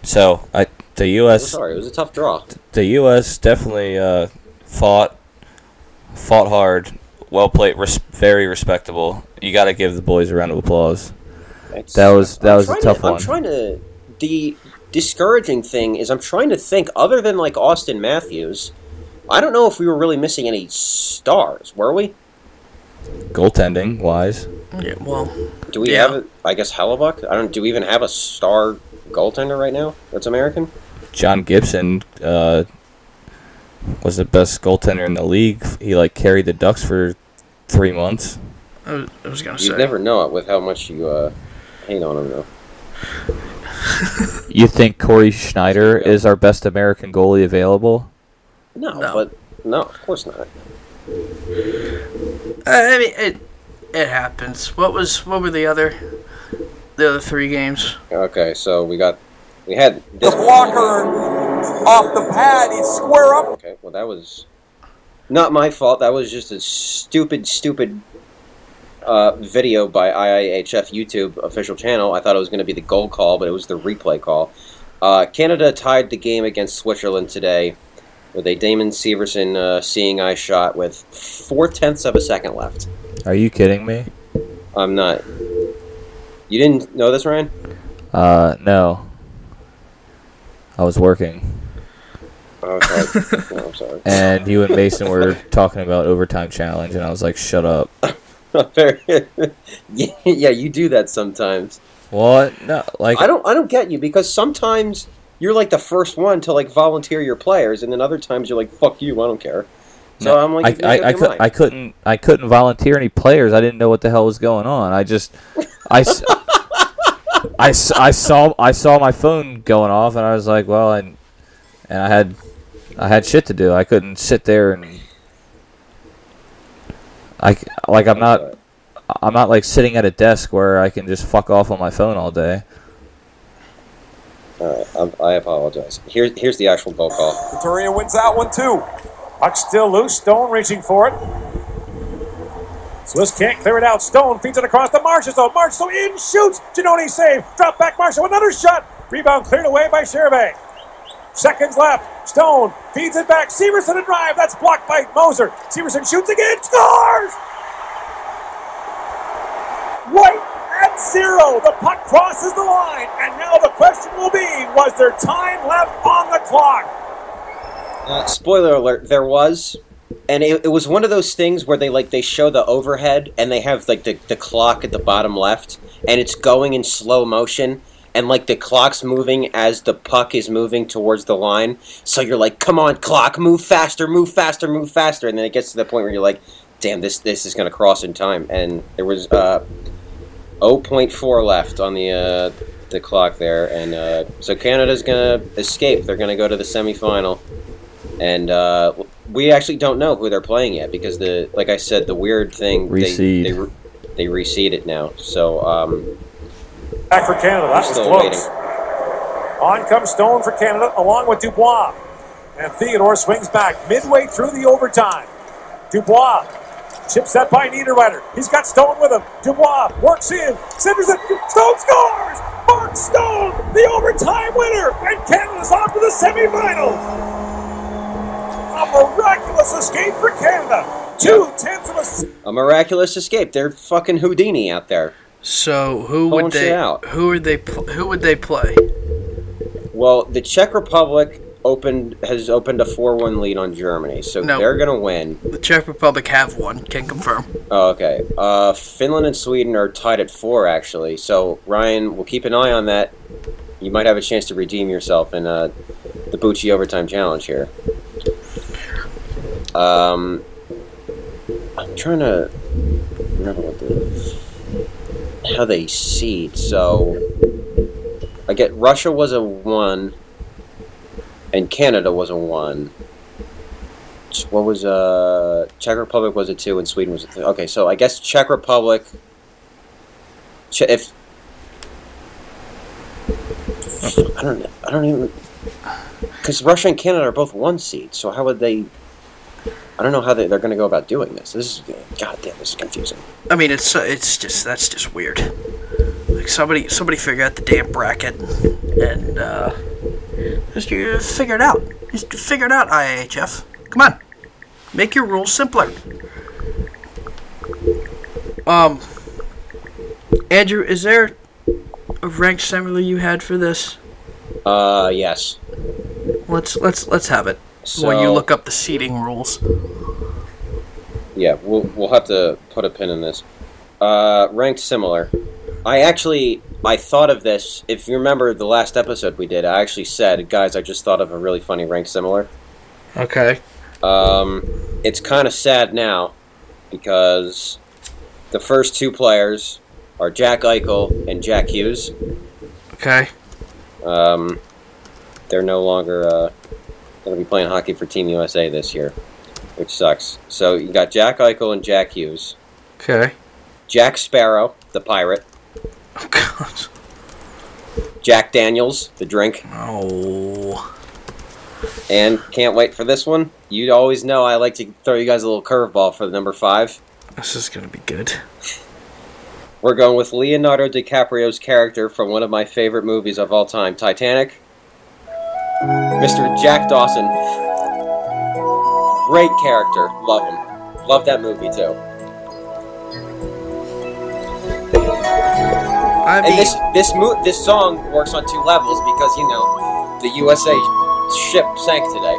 So I the I'm U.S. sorry, it was a tough draw. the U.S. definitely uh, fought fought hard, well played, res- very respectable. You got to give the boys a round of applause. It's- That was- that I'm was a tough to, I'm trying to. The discouraging thing is, I'm trying to think. Other than like Auston Matthews, I don't know if we were really missing any stars. Were we? Goaltending wise, Yeah, well, Do we Yeah. have? I guess Hellebuyck. I don't. Do we even have a star goaltender right now that's American? John Gibson uh, was the best goaltender in the league. He like carried the Ducks for three months. I was, I was gonna say You'd never know it with how much you uh, hate on him, though. You think Cory Schneider is our best American goalie available? No, No. but no, of course not. Uh, I mean, it it happens. What was what were the other the other three games? Okay, so we got we had this The blocker off the pad, he's square up. Okay, well that was not my fault. That was just a stupid, stupid uh, video by IIHF YouTube official channel. I thought it was going to be the goal call, but it was the replay call. Uh, Canada tied the game against Switzerland today with a Damon Severson uh, seeing eye shot with four tenths of a second left. Are you kidding me? I'm not. You didn't know this, Ryan? Uh, no. I was working, Oh, no, I'm sorry. and you and Mason were talking about overtime challenge, and I was like, "Shut up." yeah, yeah, you do that sometimes. What? No, like I don't I don't get you because sometimes you're like the first one to like volunteer your players, and then other times you're like fuck you, I don't care. So I'm like, I, I, I, could. I couldn't I couldn't volunteer any players. I didn't know what the hell was going on. I just I, I, s- I saw I saw my phone going off and I was like, well, and and I had I had shit to do. I couldn't sit there and I c- like I'm not I'm not like sitting at a desk where I can just fuck off on my phone all day. Alright, I'm- apologize. Here, here's the actual goal call. Victoria wins that one too. Puck still loose. Stone reaching for it. Swiss can't clear it out. Stone feeds it across the Marshall zone. Marshall in, shoots. Genoni save. Drop back Marshall. Another shot. Rebound cleared away by Shervay. Seconds left. Stone feeds it back. Severson a drive. That's blocked by Moser. Severson shoots again. Scores! Right at zero. The puck crosses the line. And now the question will be was there time left on the clock? Uh, spoiler alert: there was, and it, it was one of those things where they like they show the overhead and they have like the, the clock at the bottom left, and it's going in slow motion. And like the clock's moving as the puck is moving towards the line, so you're like, "Come on, clock, move faster, move faster, move faster!" And then it gets to the point where you're like, "Damn, this this is gonna cross in time." And there was uh, 0.4 left on the uh, the clock there, and uh, so Canada's gonna escape. They're gonna go to the semifinal, and uh, we actually don't know who they're playing yet because the like I said, the weird thing Reseed. they they, re- they reseed it now. So um, Back for Canada. That was close. waiting. On comes Stone for Canada, along with Dubois. And Theodore swings back midway through the overtime. Dubois chips that by Niederreiter. He's got Stone with him. Dubois works in, centers it. Stone scores! Mark Stone, the overtime winner, and Canada's off to the semifinals. A miraculous escape for Canada. Two tenths of a s- a miraculous escape. They're fucking Houdini out there. So who Pulling would they? out. Who would they? Pl- who would they play? Well, the Czech Republic opened has opened a four-one lead on Germany, so No. they're gonna win. The Czech Republic have one. Can confirm. Oh, okay. Uh, Finland and Sweden are tied at four, actually. So Ryan, we'll keep an eye on that. You might have a chance to redeem yourself in uh, the Bucci overtime challenge here. Um, I'm trying to remember what the how they seed. So I get Russia was a one, and Canada was a one. What was uh Czech Republic was a two and Sweden was a three. Okay, so I guess Czech Republic. If I don't I don't even because Russia and Canada are both one seed, so how would they? I don't know how they, they're going to go about doing this. This is God damn, this is confusing. I mean, it's uh, it's just that's just weird. Like somebody somebody figure out the damn bracket and uh, just you figure it out. Just figure it out, IAHF. Come on, make your rules simpler. Um, Andrew, is there a ranked similar you had for this? Uh, yes. Let's let's let's have it. So While you look up the seating rules. Yeah, we'll we'll have to put a pin in this. Uh, ranked similar. I actually I thought of this. If you remember the last episode we did, I actually said, guys, I just thought of a really funny ranked similar. Okay. Um, it's kind of sad now because the first two players are Jack Eichel and Jack Hughes. Okay. Um, they're no longer uh, going to be playing hockey for Team USA this year, which sucks. So you got Jack Eichel and Jack Hughes. Okay. Jack Sparrow, the pirate. Oh God. Jack Daniels, the drink. Oh. And can't wait for this one. You always know I like to throw you guys a little curveball for the number five. This is gonna be good. We're going with Leonardo DiCaprio's character from one of my favorite movies of all time, Titanic. Mr. Jack Dawson. Great character. Love him. Love that movie too. I mean, And this this mo- this song works on two levels because you know the USA ship sank today.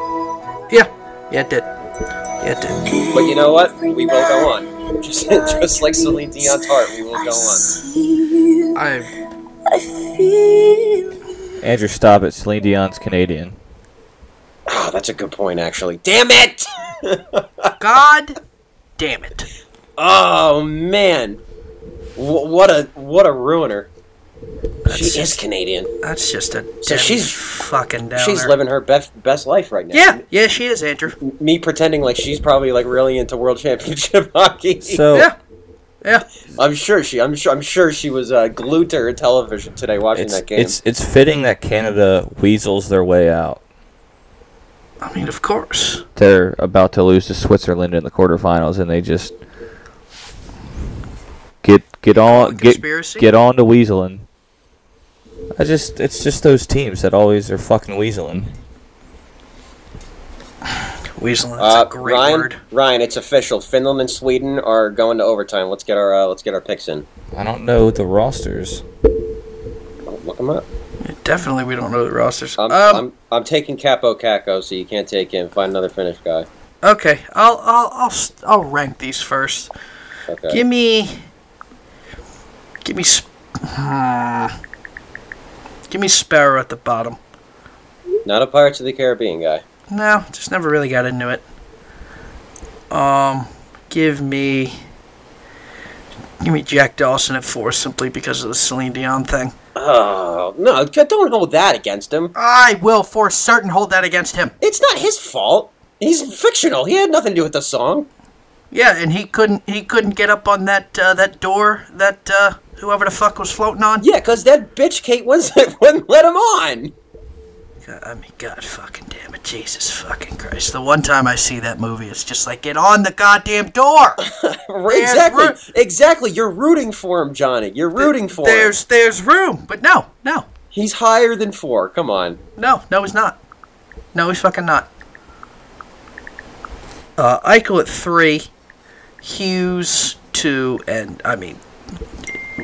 yeah, yeah, it did. Yeah, it did. But you know what? We will go on. Just just like Celine Dion's heart, we will go on. I Andrew, stop it. Celine Dion's Canadian. Oh, that's a good point, actually. Damn it! God damn it. oh man, Wh- what a what a ruiner. she That's is Canadian. That's just a So she's- fucking downer. She's living her best best life right now. Yeah, yeah, she is, Andrew. Me pretending like she's probably like really into World Championship hockey. So Yeah, yeah. I'm sure she. I'm sure. I'm sure she was uh, glued to her television today watching it's that game. it's it's fitting that Canada weasels their way out. I mean, of course. They're about to lose to Switzerland in the quarterfinals, and they just get get on get get on to weaseling. I just it's just those teams that always are fucking weaseling. Weaseling, that's Uh, a great Ryan, word. Ryan, it's official. Finland and Sweden are going to overtime. Let's get our uh, let's get our picks in. I don't know the rosters. Look them up. Definitely, we don't know the rosters. I'm, um, I'm I'm taking Kaapo Kakko, so you can't take him. Find another Finnish guy. okay, I'll, I'll, I'll, st- I'll rank these first. Okay. Give me, give me, sp- hmm. give me Sparrow at the bottom. Not a Pirates of the Caribbean guy. No, just never really got into it. Um, give me Give me Jack Dawson at four simply because of the Celine Dion thing. Oh no! Don't hold that against him. I will for certain hold that against him. It's not his fault. He's fictional. He had nothing to do with the song. Yeah, and he couldn't he couldn't get up on that uh, that door that uh, whoever the fuck was floating on. Yeah, cause that bitch Kate was wouldn't let him on. God, I mean, God fucking damn it, Jesus fucking Christ! The one time I see that movie, it's just like get on the goddamn door. exactly. ru- exactly. You're rooting for him, Johnny. You're rooting for him. There's there's room, but no, no, He's higher than four. Come on. no, no, he's not. No, he's fucking not. Uh, Eichel at three, Hughes two, and I mean,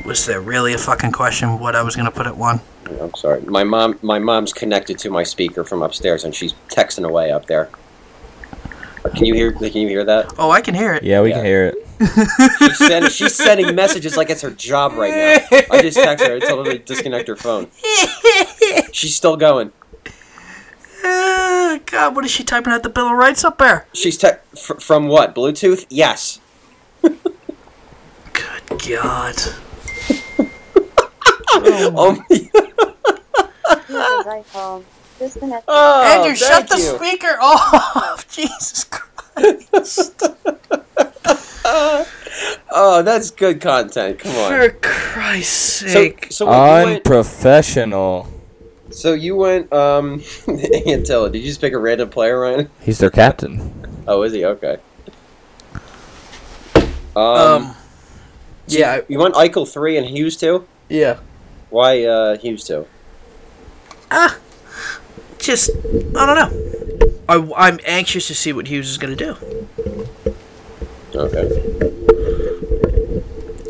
was there really a fucking question what I was gonna put at one? I'm sorry. My mom. My mom's connected to my speaker from upstairs, and she's texting away up there. Can you hear? Can you hear that? Oh, I can hear it. Yeah, we Yeah. can hear it. She's, send, she's sending messages like it's her job right now. I just texted her. I told her to disconnect her phone. She's still going. Uh, God, what is she typing at the Bill of Rights up there? She's te- fr- from what? Bluetooth? Yes. Good God. Um, right home. Disconnect. oh, Andrew, shut thank the you. speaker off. Jesus Christ. Oh, that's good content. Come on. For Christ's So, sake. so what, you went, Unprofessional. so you went. Um, Anttila. Did you just pick a random player, Ryan? He's their captain. Oh, is he? Okay. Um, um, so yeah, You went Eichel three and Hughes two. yeah. Why uh, Hughes two? Ah, just, I don't know. I, I'm anxious to see what Hughes is going to do. Okay.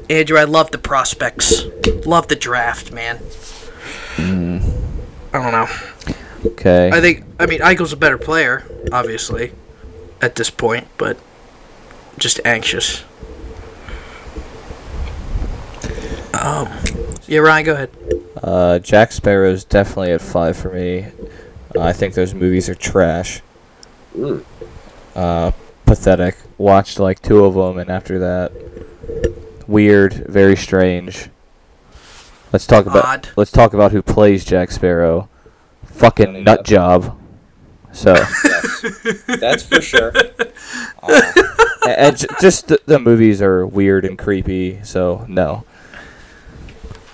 Andrew, I love the prospects. Love the draft, man. I don't know. Okay. I think, I mean, Eichel's a better player, obviously, at this point, but just anxious. Um, yeah, Ryan, go ahead. Uh, Jack Sparrow's definitely at five for me. Uh, I think those movies are trash. Mm. Uh, pathetic. Watched like two of them, and after that, weird, very strange. Let's talk about Odd. let's talk about who plays Jack Sparrow. Fucking nut job. So, Yes. That's for sure. and, and j- just the, the movies are weird and creepy. So no.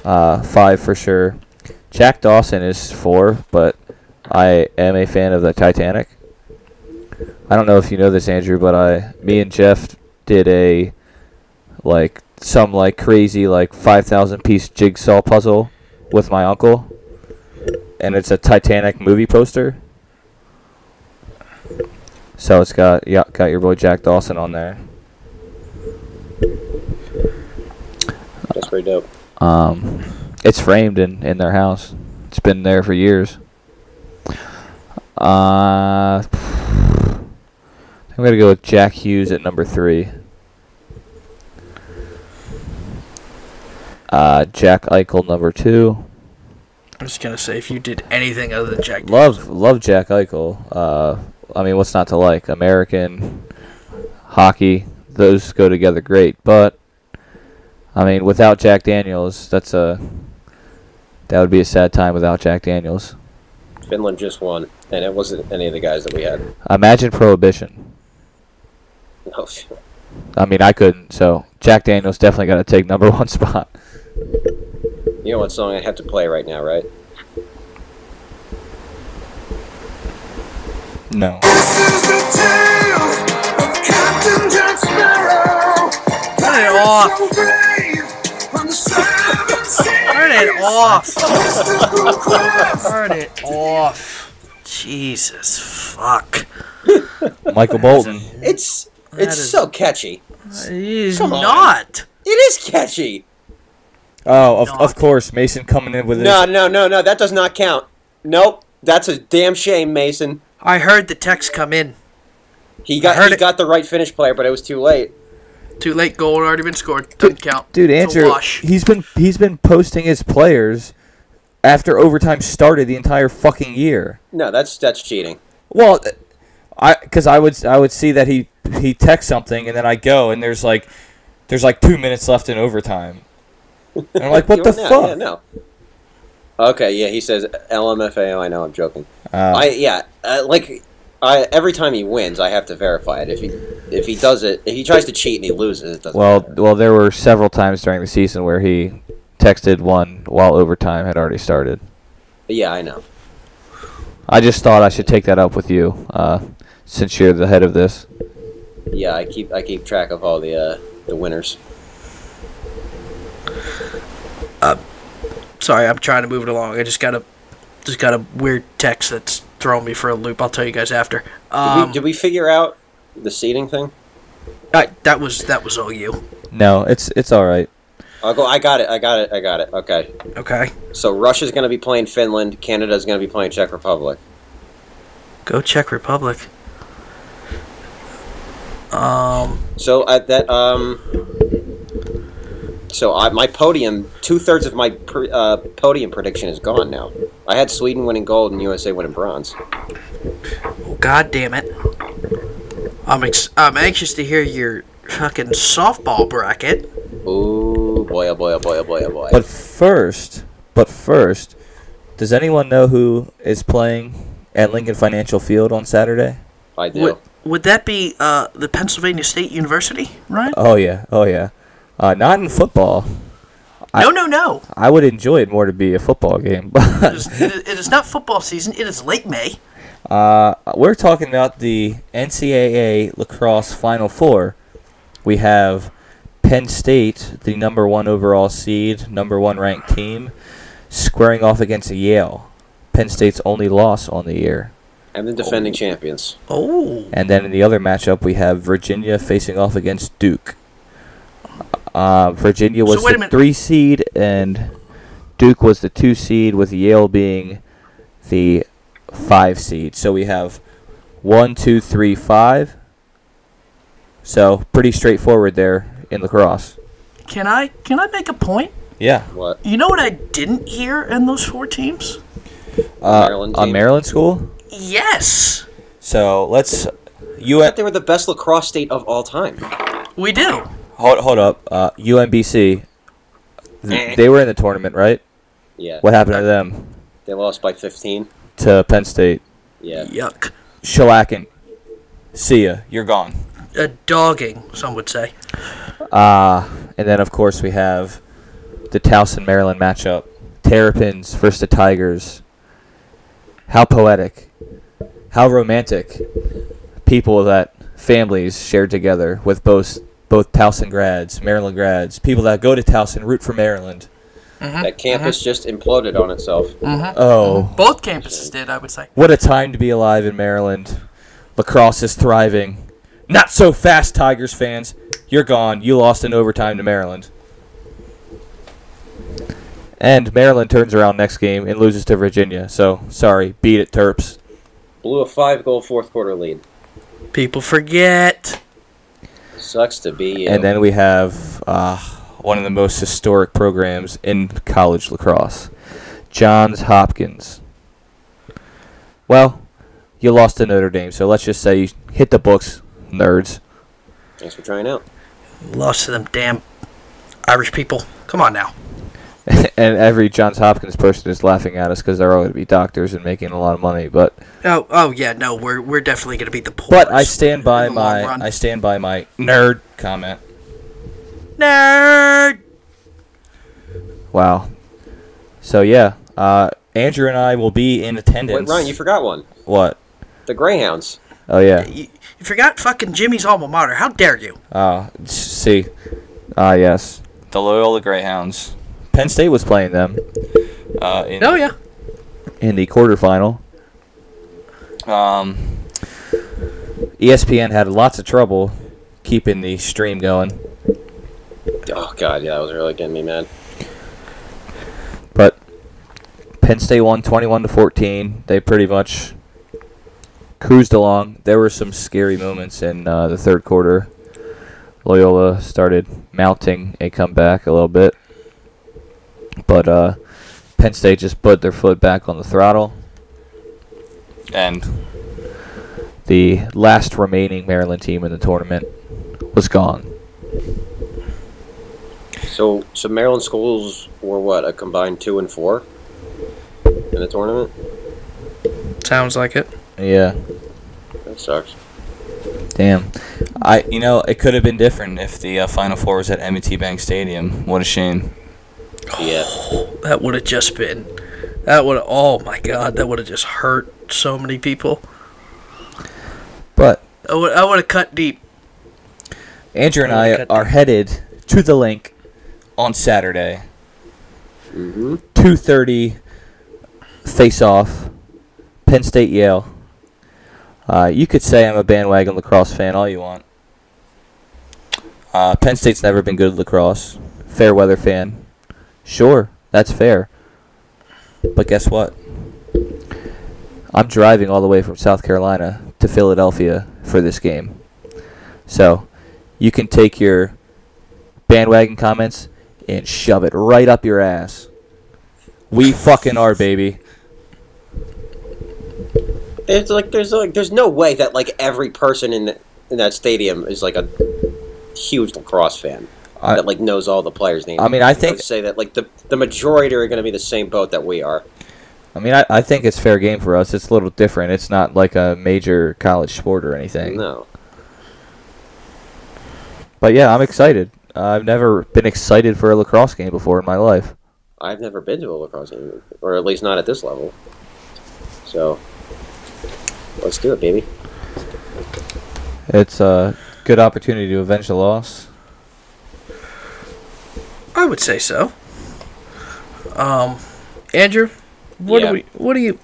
Uh, five for sure. Jack Dawson is four, but I am a fan of the Titanic. I don't know if you know this, Andrew, but I, me and Jeff did a like some like crazy like five thousand piece jigsaw puzzle with my uncle, and it's a Titanic movie poster. So it's got yeah, got your boy Jack Dawson on there. That's pretty dope. Um, it's framed in, in their house. It's been there for years. Uh, I'm gonna go with Jack Hughes at number three. Uh, Jack Eichel number two. I'm just gonna say, if you did anything other than Jack, Love love Jack Eichel. Uh, I mean, what's not to like? American hockey, those go together great. But I mean, without Jack Daniels, that's a that would be a sad time without Jack Daniels. Finland just won, and it wasn't any of the guys that we had. Imagine Prohibition. No. I mean, I couldn't. So Jack Daniels definitely got to take number one spot. You know what song I have to play right now, right? No. turn it off. Turn it off. Turn it off. Jesus fuck. Michael Bolton. It's it's is- so catchy. It's Come on. not. It is catchy. Oh, of, Not. of course, Mason coming in with his. No, no, no, no. That does not count. Nope. That's a damn shame, Mason. I heard the text come in. He got he it. got the right Finnish player, but it was too late. Too late. Goal had already been scored. Doesn't count. Dude, It's Andrew, wash. he's been he's been posting his players after overtime started the entire fucking year. No, that's that's cheating. Well, I because I would I would see that he he texts something and then I go and there's like there's like two minutes left in overtime. And I'm like, what the Yeah, fuck? Yeah, no. Okay, yeah, he says LMFAO. I know, I'm joking. Uh, I yeah, uh, like I every time he wins, I have to verify it. If he if he does it, if he tries to cheat and he loses, it doesn't. well, matter. well, there were several times during the season where he texted one while overtime had already started. yeah, I know. I just thought I should take that up with you, uh, since you're the head of this. Yeah, I keep I keep track of all the uh, the winners. Sorry, I'm trying to move it along. I just got a just got a weird text that's throwing me for a loop. I'll tell you guys after. Did, Um, we, did we figure out the seating thing? I, that was that was all you. No, it's it's all right. I'll go. I got it. I got it. I got it. Okay. Okay, So Russia's going to be playing Finland. Canada's going to be playing Czech Republic. go Czech Republic. Um, So at that um. So I, my podium, two thirds of my pr- uh, podium prediction is gone now. I had Sweden winning gold and USA winning bronze. God damn it. I'm ex- I'm anxious to hear your fucking softball bracket. Ooh boy! Oh boy! Oh boy! Oh boy! Oh boy! But first, but first, does anyone know who is playing at Lincoln Financial Field on Saturday? I do. Would, would that be uh, the Pennsylvania State University, right? Oh yeah, oh yeah. Uh, not in football. I- no, no, no. I would enjoy it more to be a football game, but it, is, it is not football season. It is late May. uh, we're talking about the NCAA lacrosse Final Four. We have Penn State, the number one overall seed, number one ranked team, squaring off against Yale. Penn State's only loss on the year. and the defending champions. Oh, And then in the other matchup, we have Virginia facing off against Duke. Uh, Virginia was So the three seed, and Duke was the two seed, with Yale being the five seed. So we have one, two, three, five. So pretty straightforward there in lacrosse. can I can I make a point? Yeah. What? You know what I didn't hear in those four teams? Uh, Maryland on team? Maryland school. Yes, So let's. I You thought they were the best lacrosse state of all time. we do. Hold hold up. Uh, UMBC. th- They were in the tournament, right? Yeah. What happened to them? They lost by 15. To Penn State. Yeah. Yuck. Shellacking. See ya. You're gone. A dogging, some would say. Uh, and then, of course, we have the Towson, Maryland matchup. Terrapins versus the Tigers. How poetic. How romantic. People that families shared together with both both Towson grads, Maryland grads, people that go to Towson, root for Maryland. Mm-hmm. That campus mm-hmm. just imploded on itself. Mm-hmm. Oh, Both campuses did, I would say. what a time to be alive in Maryland. Lacrosse is thriving. Not so fast, Tigers fans. You're gone. You lost in overtime to Maryland. And Maryland turns around next game and loses to Virginia. So, sorry. Beat it, Terps. Blew a five goal fourth quarter lead. People forget. Sucks to be you. And then we have uh, one of the most historic programs in college lacrosse Johns Hopkins. Well, you lost to Notre Dame, so let's just say you hit the books, nerds. Thanks for trying out. Lost to them damn Irish people. Come on now. and every Johns Hopkins person is laughing at us because they're all going to be doctors and making a lot of money. But Oh, oh yeah, no, we're we're definitely gonna be the poor. but I stand by in the long my. I stand by my nerd comment. nerd. Wow. So yeah, uh, Andrew and I will be in Wait, attendance. Ryan, you forgot one. what? The Greyhounds. Oh yeah. You, you forgot fucking Jimmy's alma mater. How dare you? Oh, s- see. Ah yes. The Loyola Greyhounds. Penn State was playing them. Uh, in, Oh yeah. in the quarterfinal. Um, ESPN had lots of trouble keeping the stream going. Oh god, yeah, that was really getting me mad. But Penn State won 21 to 14. They pretty much cruised along. There were some scary moments in uh, the third quarter. Loyola started mounting a comeback a little bit. But uh, Penn State just put their foot back on the throttle. And the last remaining Maryland team in the tournament was gone. So, so Maryland schools were what a combined two and four in the tournament. Sounds like it. Yeah. That sucks. Damn. I you know it could have been different if the uh, Final Four was at M&T Bank Stadium. What a shame. Yeah. That would have just been. That would. Oh my God, that would have just hurt so many people. But I would. I would have cut deep. Andrew and Oh, I are down. headed to the link on Saturday. Mm-hmm. 2:30 face off Penn State Yale. Uh, you could say I'm a bandwagon lacrosse fan all you want. Uh, Penn State's never been good at lacrosse. Fair weather fan. Sure, that's fair. But guess what? I'm driving all the way from South Carolina to Philadelphia for this game. So, you can take your bandwagon comments and shove it right up your ass. We fucking are, baby. It's like there's like there's no way that like every person in the, in that stadium is like a huge lacrosse fan I- that like knows all the players' names. I mean, I think- say that like the the majority are going to be the same boat that we are. I mean, I, I think it's fair game for us. It's a little different. It's not like a major college sport or anything. No, But yeah, I'm excited. Uh, I've never been excited for a lacrosse game before in my life. I've never been to a lacrosse game, or at least not at this level. So let's do it, baby. It's a good opportunity to avenge the loss. I would say so. Um, Andrew, what Yeah. do we? What do you?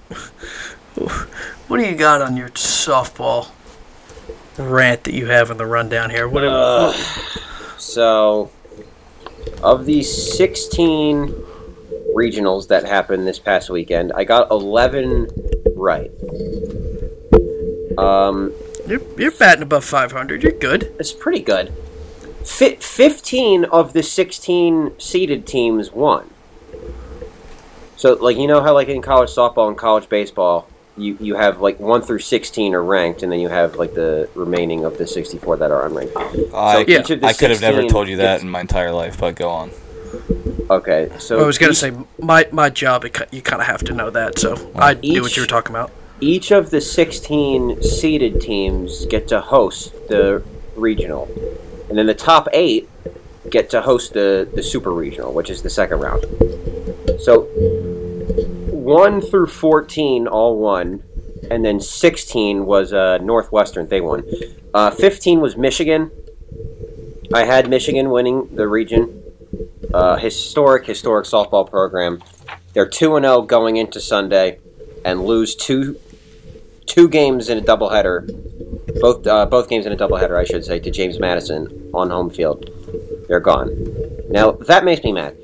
What do you got on your softball rant that you have in the rundown here? What? Uh, so, of the 16 regionals that happened this past weekend, I got 11 right. Um, you're, you're batting above 500. You're good. it's pretty good. Fi 15 of the 16 seeded teams won. So, like, you know how, like, in college softball and college baseball, you, you have, like, 1 through 16 are ranked, and then you have, like, the remaining of the 64 that are unranked. I, Yeah. each of the I could have never told you that in my entire life, but go on. Okay, so. I was gonna say my my job. It, you kind of have to know that. So I knew what you were talking about. each of the 16 seeded teams get to host the regional and then the top eight get to host the, the super regional which is the second round. So 1 through 14 all won and then 16 was uh, northwestern they won. Uh, 15 was michigan. I had michigan winning the region. Uh, historic historic softball program. They're 2-0 going into sunday and lose two two games in a doubleheader, both uh, both games in a doubleheader, I should say, to James Madison on home field. They're gone. Now that makes me mad.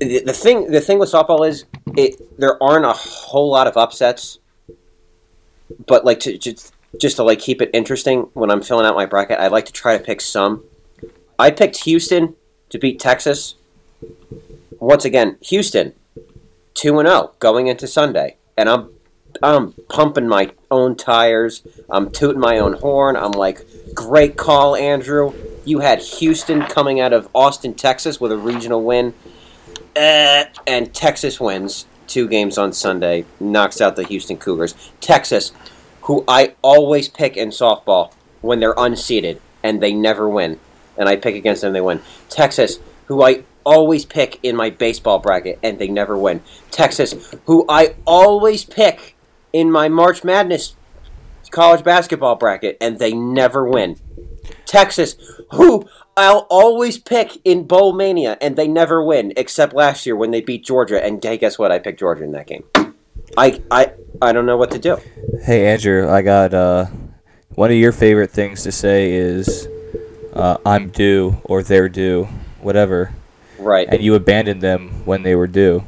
The, the thing the thing with softball is it there aren't a whole lot of upsets, but like to just just to like keep it interesting when I'm filling out my bracket, I like to try to pick some. I picked Houston to beat Texas. Once again, Houston, two and zero going into Sunday, and I'm I'm pumping my own tires. I'm tooting my own horn. I'm like, great call, Andrew. You had Houston coming out of Austin, Texas with a regional win. Uh, and Texas wins two games on Sunday, knocks out the Houston Cougars. Texas, who I always pick in softball when they're unseeded and they never win. And I pick against them, they win. Texas, who I always pick in my baseball bracket and they never win. Texas, who I always pick in my March Madness college basketball bracket and they never win. Texas, who I'll always pick in Bowl Mania and they never win, except last year when they beat Georgia. And hey, guess what? I picked Georgia in that game. I I I don't know what to do. Hey Andrew, I got uh, one of your favorite things to say is uh, "I'm due" or "They're due," whatever, Right. and you abandoned them when they were due.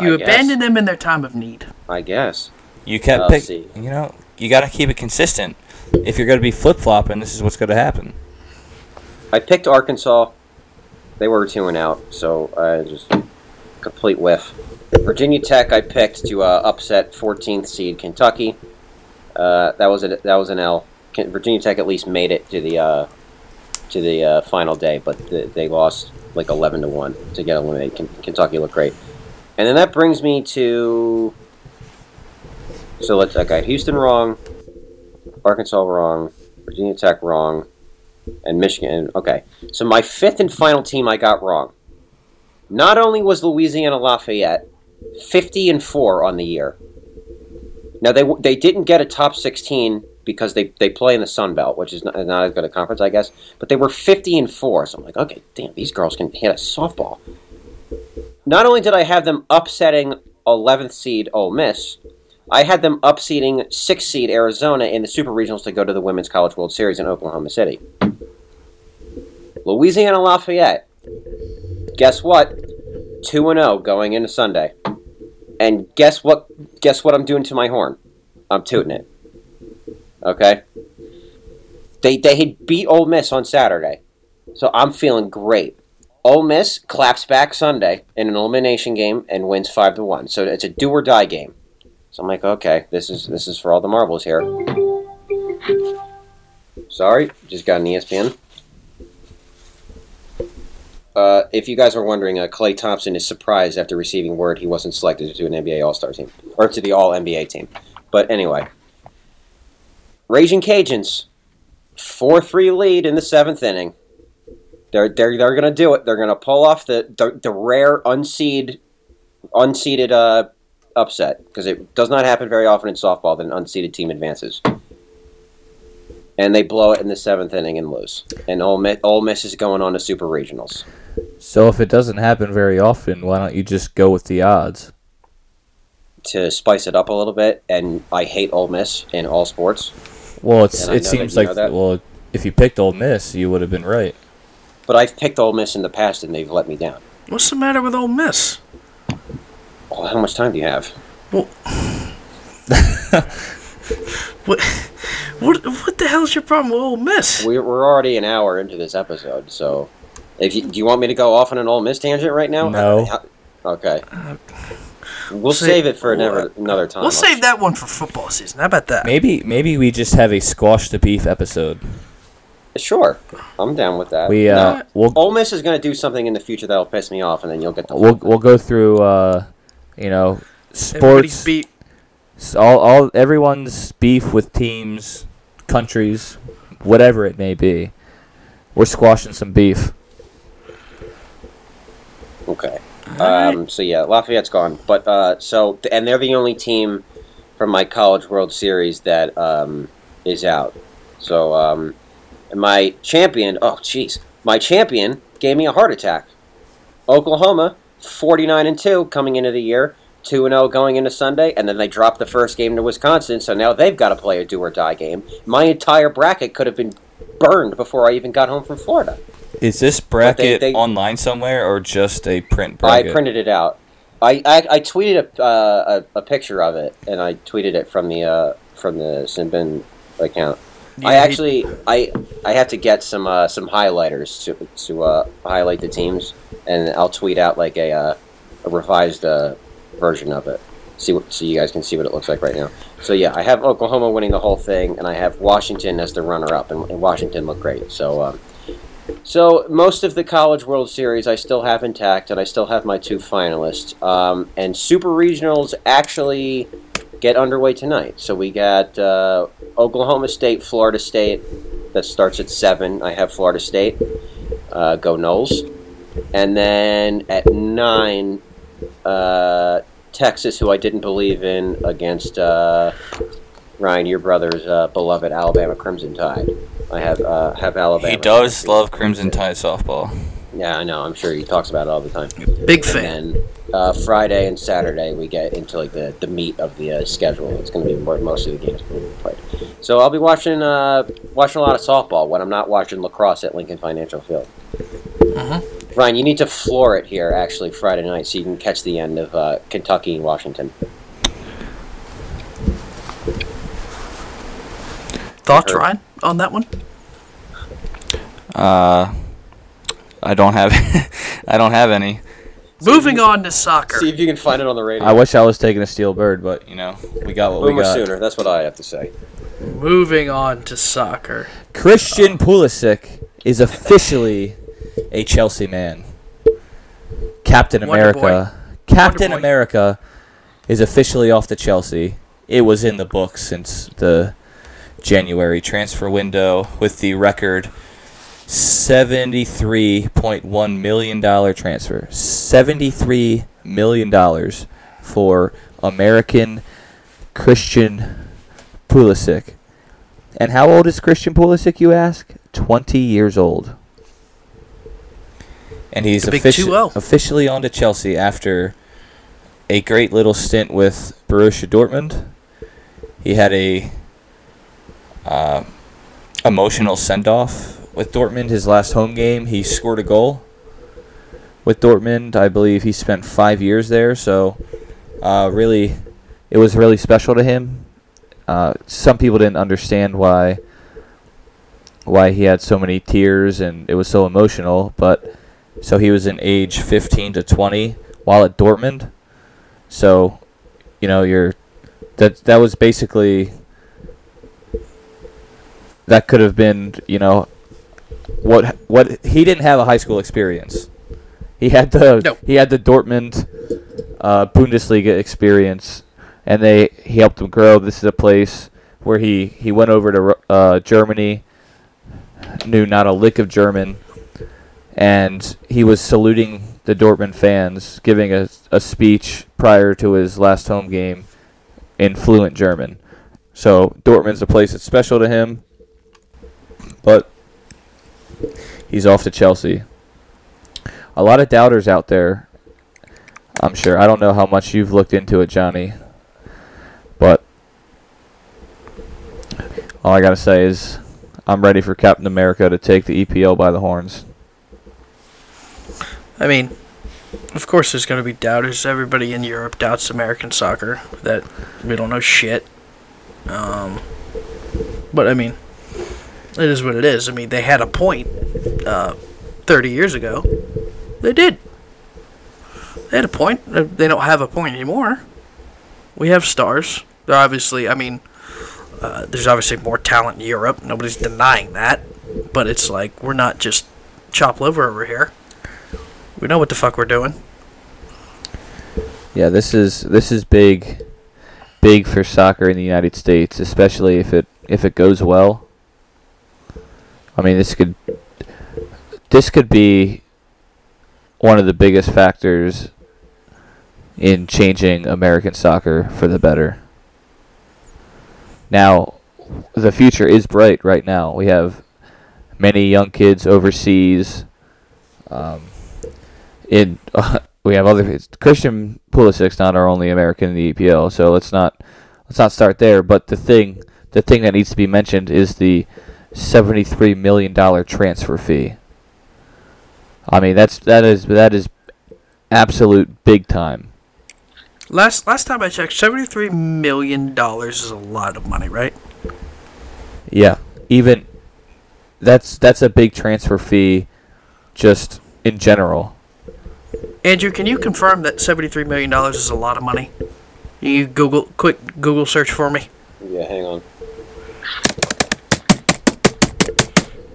You abandoned them in their time of need. I guess. You kept I'll pick. see. You know, you got to keep it consistent. If you're going to be flip flopping, this is what's going to happen. I picked Arkansas. They were two and out, so I just complete whiff. Virginia Tech, I picked to uh, upset 14th seed Kentucky. Uh, that was a, that was an L. Virginia Tech at least made it to the uh, to the uh, final day, but the, they lost like eleven to one to get eliminated. Kentucky looked great, and then that brings me to. So let's okay. Houston wrong, Arkansas wrong, Virginia Tech wrong, and Michigan. Okay, so my fifth and final team I got wrong. Not only was Louisiana Lafayette fifty and four on the year. Now they they didn't get a top sixteen because they, they play in the Sun Belt, which is not, not as good a conference, I guess. But they were fifty and four, so I'm like, okay, damn, these girls can hit a softball. Not only did I have them upsetting 11th seed Ole Miss, I had them upseeding six seed Arizona in the Super Regionals to go to the Women's College World Series in Oklahoma City. Louisiana Lafayette, guess what? 2 and 0 going into Sunday. And guess what guess what I'm doing to my horn? I'm tooting it. Okay? They they had beat Ole Miss on Saturday. So I'm feeling great. Ole Miss claps back Sunday in an elimination game and wins five to one. So it's a do or die game. So I'm like, okay, this is this is for all the marbles here. Sorry, just got an ESPN. Uh, if you guys are wondering, uh, Klay Thompson is surprised after receiving word he wasn't selected to an NBA All Star team or to the All NBA team. But anyway, Raging Cajuns, four three lead in the seventh inning. They're they're they're gonna do it. They're gonna pull off the the, the rare unseed unseeded uh, upset because it does not happen very often in softball that an unseeded team advances. And they blow it in the seventh inning and lose. And Ole Miss, Ole Miss is going on to Super Regionals. So if it doesn't happen very often, why don't you just go with the odds? to spice it up a little bit, and I hate Ole Miss in all sports. Well, it's it seems like that. well, if you picked Ole Miss, you would have been right. But I've picked Ole Miss in the past, and they've let me down. What's the matter with Ole Miss? Well, how much time do you have? Well, What, what, what the hell's your problem with Ole Miss? We're, we're already an hour into this episode, so if you, do you want me to go off on an Ole Miss tangent right now? No. How- Okay. We'll say- save it for another another time. We'll save that one for football season. How about that? Maybe maybe we just have a squash the beef episode. Sure, I'm down with that. We uh No, we'll Ole Miss is going to do something in the future that'll piss me off, and then you'll get the. we'll we'll go through uh you know sports beat. s- all all everyone's beef with teams, countries, whatever it may be. We're squashing some beef. Okay. Um, so yeah, Lafayette's gone, but uh, so and they're the only team from my College World Series that um, is out. So um, and my champion, oh jeez, my champion gave me a heart attack. Oklahoma, forty nine and two coming into the year, two and zero going into Sunday, and then they dropped the first game to Wisconsin, so now they've got to play a do or die game. My entire bracket could have been burned before I even got home from Florida. Is this bracket they- online somewhere or just a print bracket? I printed it out. I, I, I tweeted a, uh, a a picture of it, and I tweeted it from the uh, from the Sinbin account. I Yeah, actually I I have to get some uh, some highlighters to to uh, highlight the teams, and I'll tweet out like a uh, a revised uh, version of it. See what so you guys can see what it looks like right now. So yeah, I have Oklahoma winning the whole thing, and I have Washington as the runner up, and, and Washington looked great. So. Um, so most of the College World Series I still have intact, and I still have my two finalists. Um, and Super Regionals actually get underway tonight. So we got uh, Oklahoma State, Florida State. That starts at seven. I have Florida State. Uh, go Noles. And then at nine, uh, Texas, who I didn't believe in, against uh, Ryan, your brother's uh, beloved Alabama Crimson Tide. I have uh, have Alabama. He does love Crimson Tide softball. Yeah, I know. I'm sure he talks about it all the time. Big fan. And then uh, Friday and Saturday we get into like the, the meat of the uh, schedule. It's going to be where most of the games will be played. So I'll be watching uh, watching a lot of softball when I'm not watching lacrosse at Lincoln Financial Field. Ryan, you need to floor it here actually Friday night so you can catch the end of uh, Kentucky and Washington. Thoughts, Ryan, on that one? Uh, I don't have I don't have any. Moving on to soccer. See if you can find it on the radio. I wish I was taking a steel bird, but you know we got what we Boomer got. sooner. That's what I have to say. Moving on to soccer. Christian Pulisic is officially a Chelsea man. Captain Wonder America. Captain Boy. America is officially off to Chelsea. It was in the books since the January transfer window with the record $73.1 million transfer. $73 million for American Christian Pulisic. And how old is Christian Pulisic, you ask? 20 years old. And he's offici- officially on to Chelsea after a great little stint with Borussia Dortmund. He had a uh, emotional send off with Dortmund. His last home game, he scored a goal with Dortmund. I believe he spent five years there, so uh, really, it was really special to him. Uh, some people didn't understand why why he had so many tears and it was so emotional, but so he was in age 15 to 20 while at Dortmund. So, you know, you're that that was basically that could have been, you know, what what he didn't have a high school experience. He had the No. he had the Dortmund uh, Bundesliga experience, and they he helped him grow. This is a place where he he went over to uh, Germany, knew not a lick of German, and he was saluting the Dortmund fans, giving a, a speech prior to his last home game in fluent German. So Dortmund's a place that's special to him, but he's off to Chelsea. A lot of doubters out there. I'm sure. I don't know how much you've looked into it, Johnny, but all I gotta say is I'm ready for Captain America to take the EPL by the horns. I mean, of course, there's going to be doubters. Everybody in Europe doubts American soccer. That we don't know shit. Um, but I mean, it is what it is. I mean, they had a point uh, 30 years ago. They did. They had a point. Uh, They don't have a point anymore. We have stars. They're obviously. I mean, uh, there's obviously more talent in Europe. Nobody's denying that. But it's like we're not just chop liver over here. We know what the fuck we're doing. Yeah, this is this is big, big for soccer in the United States, especially if it if it goes well. I mean, this could this could be one of the biggest factors in changing American soccer for the better. Now, the future is bright right now. We have many young kids overseas. Um, in we have other Christian Pulisic's not our only American in the EPL, so let's not let's not start there. But the thing the thing that needs to be mentioned is the seventy three million dollar transfer fee. I mean that's that is that is absolute big time. Last last time I checked, seventy three million dollars is a lot of money, right? Yeah, even that's that's a big transfer fee, just in general. Andrew, can you confirm that seventy three million dollars is a lot of money? You Google quick Google search for me. Yeah, hang on.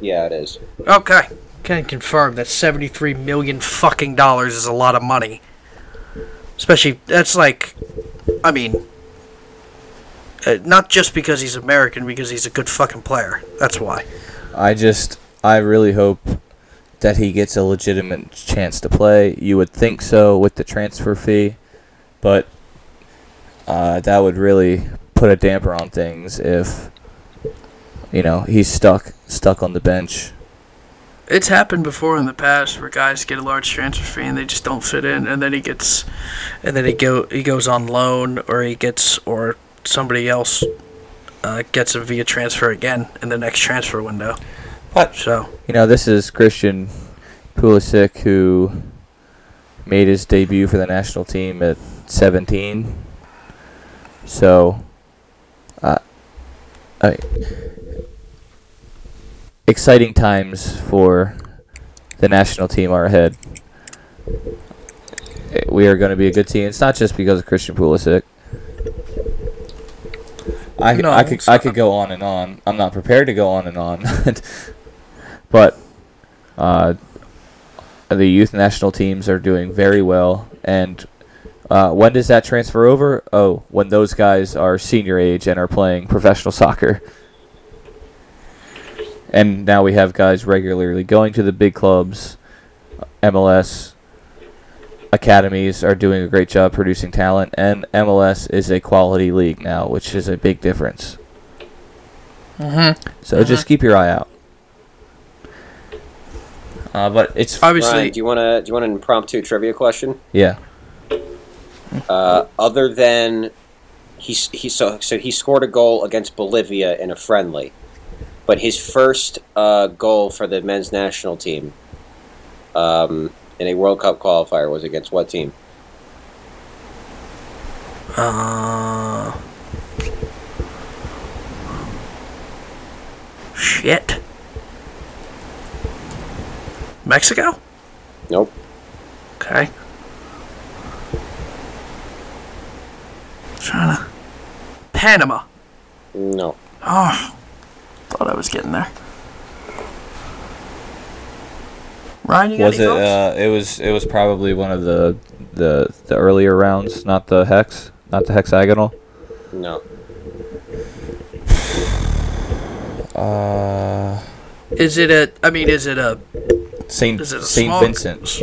Yeah, it is. Okay. Can confirm that seventy three million fucking dollars is a lot of money. Especially that's like, I mean, uh, not just because he's American, because he's a good fucking player. That's why. I just I really hope that he gets a legitimate chance to play. You would think so with the transfer fee, but uh, that would really put a damper on things if you know he's stuck stuck on the bench. It's happened before in the past where guys get a large transfer fee and they just don't fit in, and then he gets, and then he go he goes on loan or he gets or somebody else uh, gets him via transfer again in the next transfer window. But So you know this is Christian Pulisic who made his debut for the national team at 17. So, uh, I, exciting times for the national team are ahead. We are going to be a good team. It's not just because of Christian Pulisic. I, No, I could I could go on and on. I'm not prepared to go on and on, but uh, the youth national teams are doing very well. And uh, when does that transfer over? Oh, when those guys are senior age and are playing professional soccer. And now we have guys regularly going to the big clubs, MLS academies are doing a great job producing talent, and MLS is a quality league now, which is a big difference. Mm-hmm. So just keep your eye out. Uh, but it's Obviously, Ryan, do you want to do you want an impromptu trivia question? yeah. Uh, other than he he so so he scored a goal against Bolivia in a friendly, but his first uh, goal for the men's national team, um, in a World Cup qualifier was against what team? uh, shit. Mexico? Nope. Okay. Trying to. Panama. No. Oh, thought I was getting there. Ryan, you got Was any it? Uh, it was. It was probably one of the the the earlier rounds, not the hex, not the hexagonal. No. Uh, Is it a? I mean, is it a? Saint Is it a Saint small- Vincent.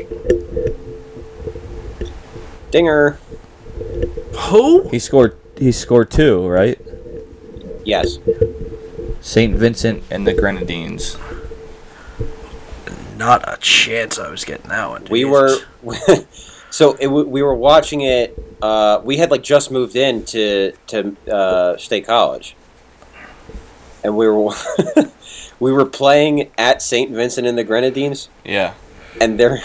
Dinger. Who? He scored. He scored two, right? Yes. Saint Vincent and the Grenadines. Not a chance. I was getting that one. We Jesus. were. so it, we were watching it. Uh, we had like just moved in to to uh, State College, and we were we were playing at Saint Vincent and the Grenadines, Yeah. and they're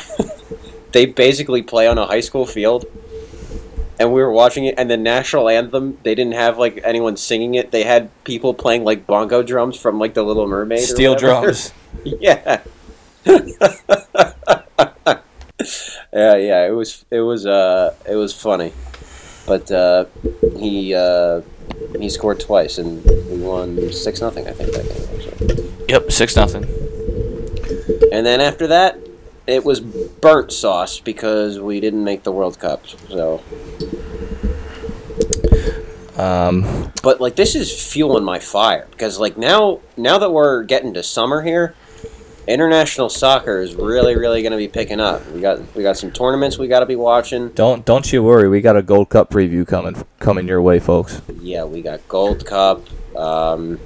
they basically play on a high school field. And we were watching it, and the national anthem. They didn't have like anyone singing it. They had people playing like bongo drums from like the Little Mermaid. Steel drums. Yeah. yeah, yeah. It was it was uh it was funny, but uh, he uh, he scored twice and we won six nothing. I think that game actually. Yep. Six nothing. And then after that, it was burnt sauce because we didn't make the World Cup. So, Um. but like this is fueling my fire because like now now that we're getting to summer here. International soccer is really, really going to be picking up. We got we got some tournaments we got to be watching. Don't don't you worry. We got a Gold Cup preview coming coming your way, folks. Yeah, we got Gold Cup. Um,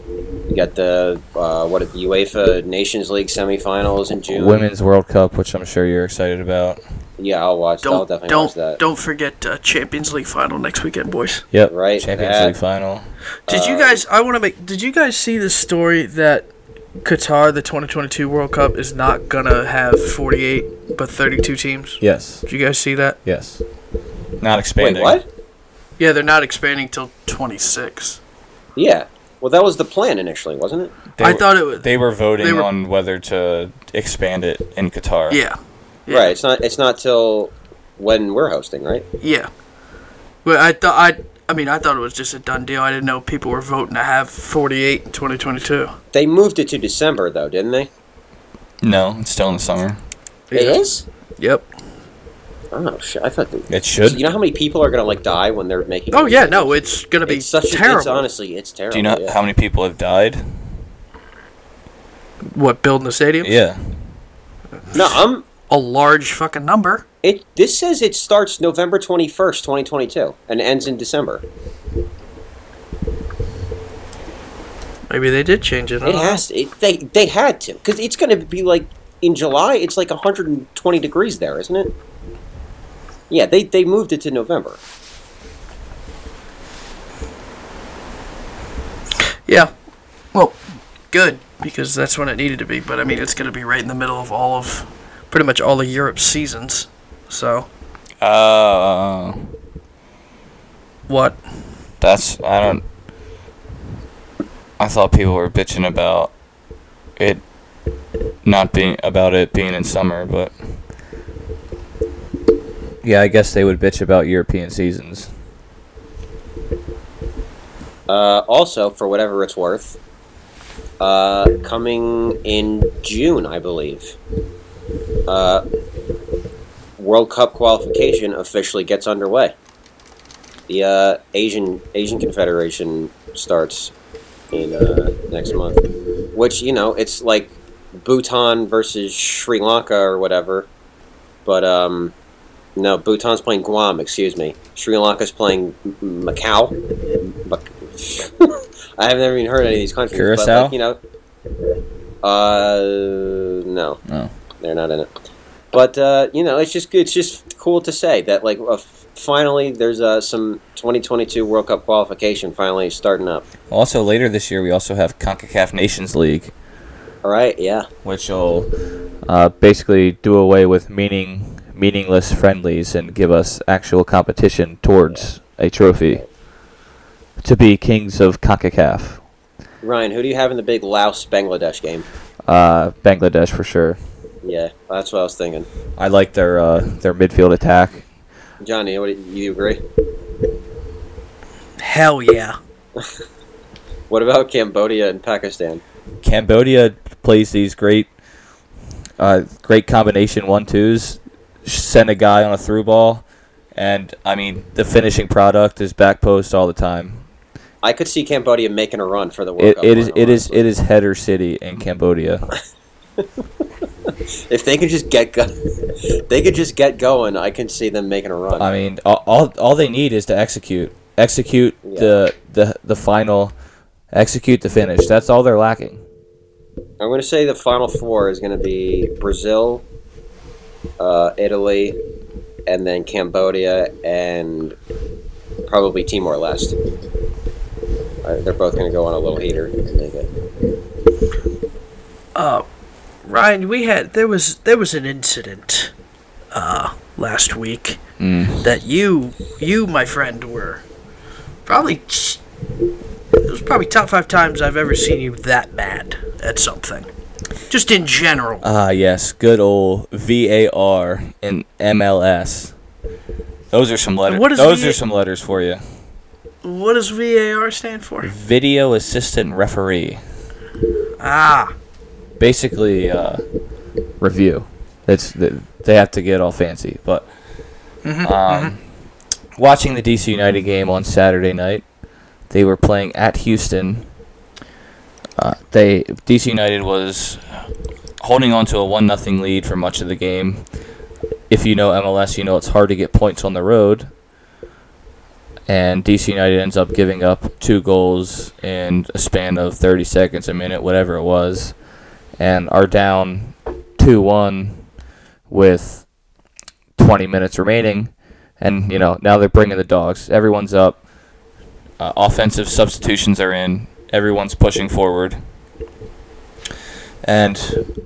we got the uh, what the UEFA Nations League semifinals in June. Women's World Cup, which I'm sure you're excited about. Yeah, I'll watch. I'll Don't watch don't that. don't forget uh, Champions League final next weekend, boys. Yep. Right, Champions that- League final. Did you Uh, guys? I want to make. Did you guys see the story that Qatar, the 2022 World Cup, is not gonna have 48 but 32 teams? Yes. Did you guys see that? Yes. Not Wait, expanding. what? Yeah, they're not expanding till 26. Yeah. Well, that was the plan initially, wasn't it? They I were- thought it was. they were voting they were- on whether to expand it in Qatar. yeah. Yeah. Right. It's not. It's not till when we're hosting, right? Yeah. But I thought I. I mean, I thought it was just a done deal. I didn't know people were voting to have 48 in 2022. They moved it to December, though, didn't they? No, it's still in the summer. It is. Yep. Oh shit! I thought. They, It should. you know how many people are gonna like die when they're making? Oh yeah, no, it's gonna be It's such. A, terrible. it's honestly, it's terrible. Do you know yeah. how many people have died? what building the stadium? Yeah. No, I'm. A large fucking number. It. This says it starts November twenty first, twenty twenty two, and ends in December. Maybe they did change it. It has. It, they they had to because it's going to be like in July. It's like 120 degrees there, isn't it? Yeah, they they moved it to November. Yeah. Well, good because that's when it needed to be. But I mean, it's going to be right in the middle of all of, pretty much all of Europe's seasons. So Uh, what? that's I don't. I thought people were bitching about it not being about it being in summer, but yeah, I guess they would bitch about European seasons. Uh, also, for whatever it's worth, uh, coming in June, I believe. Uh, World Cup qualification officially gets underway. The uh, Asian Asian Confederation starts in uh, next month, which you know it's like Bhutan versus Sri Lanka or whatever, but um, no, Bhutan's playing Guam. Excuse me. Sri Lanka's playing Macau. I have never even heard any of these countries. But Curacao? like, you know, uh, no, No. they're not in it. But uh, you know, it's just it's just cool to say that like uh, finally there's uh, some 2022 World Cup qualification finally starting up. Also, later this year, we also have CONCACAF Nations League, All right, yeah, which will uh, basically do away with meaning meaningless friendlies and give us actual competition towards a trophy to be kings of CONCACAF. Ryan, who do you have in the big Laos Bangladesh game? Uh, Bangladesh for sure. Yeah, that's what I was thinking. I like their uh, their midfield attack. Johnny, what do you, you agree? Hell yeah. What about Cambodia and Pakistan? Cambodia plays these great, uh, great combination one twos. Send a guy on a through ball, and I mean the finishing product is back post all the time. I could see Cambodia making a run for the World It, Cup. It is it is it is header city in Cambodia. If they could just get go- they could just get going, I can see them making a run. I mean, all, all all they need is to execute, execute Yeah. the the the final, execute the finish. That's all they're lacking. I'm going to say the final four is going to be Brazil, uh, Italy, and then Cambodia and probably Timor Leste. Uh, they're both going to go on a little heater and make it. Uh, Ryan, we had there was there was an incident uh last week Mm. that you you my friend were probably it was probably top five times I've ever seen you that mad at something. Just in general. Ah, yes, good old VAR and MLS. Those are some letters. Those are some letters for you. what does VAR stand for? Video assistant referee. Ah, Basically, uh, review. It's they have to get all fancy, but um, watching the DC United game on Saturday night, they were playing at Houston. Uh, they DC United was holding on to a one nothing lead for much of the game. If you know MLS, you know it's hard to get points on the road. And DC United ends up giving up two goals in a span of 30 seconds, a minute, whatever it was, and are down 2 1 with 20 minutes remaining. And, you know, now they're bringing the dogs. Everyone's up. Uh, offensive substitutions are in. Everyone's pushing forward. And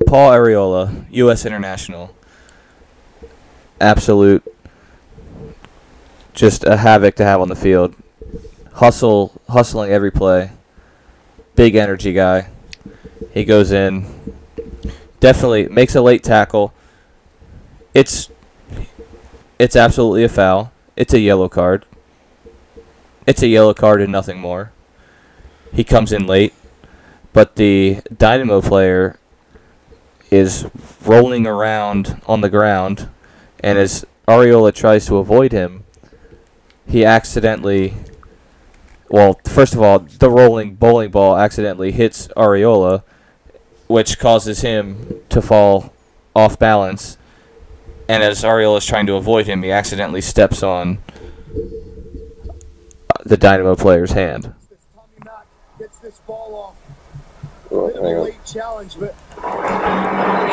Paul Arriola, U.S. international, absolute, just a havoc to have on the field. Hustle, hustling every play. Big energy guy. He goes in, mm. definitely makes a late tackle. It's, it's absolutely a foul. It's a yellow card. It's a yellow card and nothing more. He comes in late, but the Dynamo player is rolling around on the ground, and as Arriola tries to avoid him, he accidentally. Well, first of all, the rolling bowling ball accidentally hits Arriola, which causes him to fall off balance. And as Arriola is trying to avoid him, he accidentally steps on the Dynamo player's hand. Tommy Mack gets this ball off. Oh, hang on. challenge, but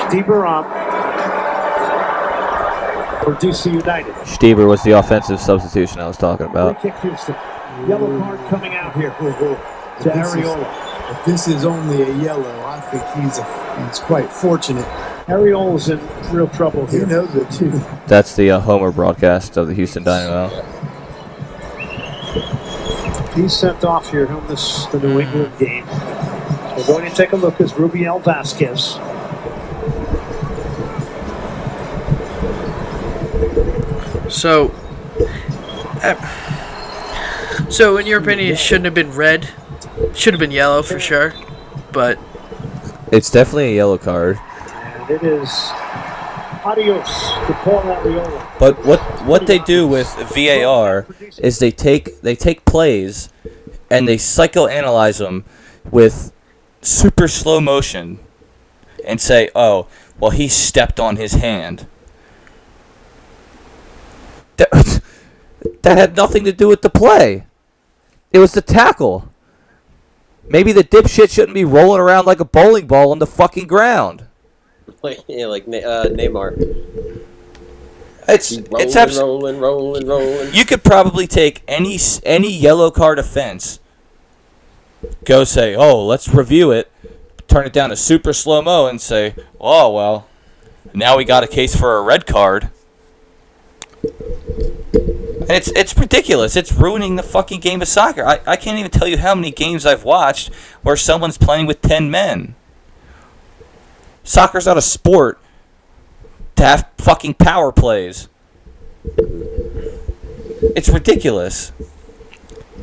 Stieber on for DC United. Stieber was the offensive substitution I was talking Free about. kick Houston. Yellow card coming out here to if this, is, Arriola. if this is only a yellow, I think he's a, he's quite fortunate. Arriola's in real trouble He here. knows it too. That's the uh, Homer broadcast of the Houston Dynamo. He's sent off here on this the New England game. We're going to take a look as Rubiel Vazquez. so. uh, so, in your opinion, it shouldn't have been red. Should have been yellow for sure. But It's definitely a yellow card. And it is Adios to Paul Arriola. But what what they do with VAR is they take they take plays and they psychoanalyze them with super slow motion and say, "Oh, well he stepped on his hand." That, that had nothing to do with the play. It was the tackle. Maybe the dipshit shouldn't be rolling around like a bowling ball on the fucking ground. Like yeah, like uh, Neymar. It's Rolling, it's abs- rolling, rolling, rolling. You could probably take any any yellow card offense, go say, "Oh, let's review it," turn it down to super slow mo, and say, "Oh well, now we got a case for a red card." And it's it's ridiculous. It's ruining the fucking game of soccer. I, I can't even tell you how many games I've watched where someone's playing with ten men. Soccer's not a sport to have fucking power plays. It's ridiculous.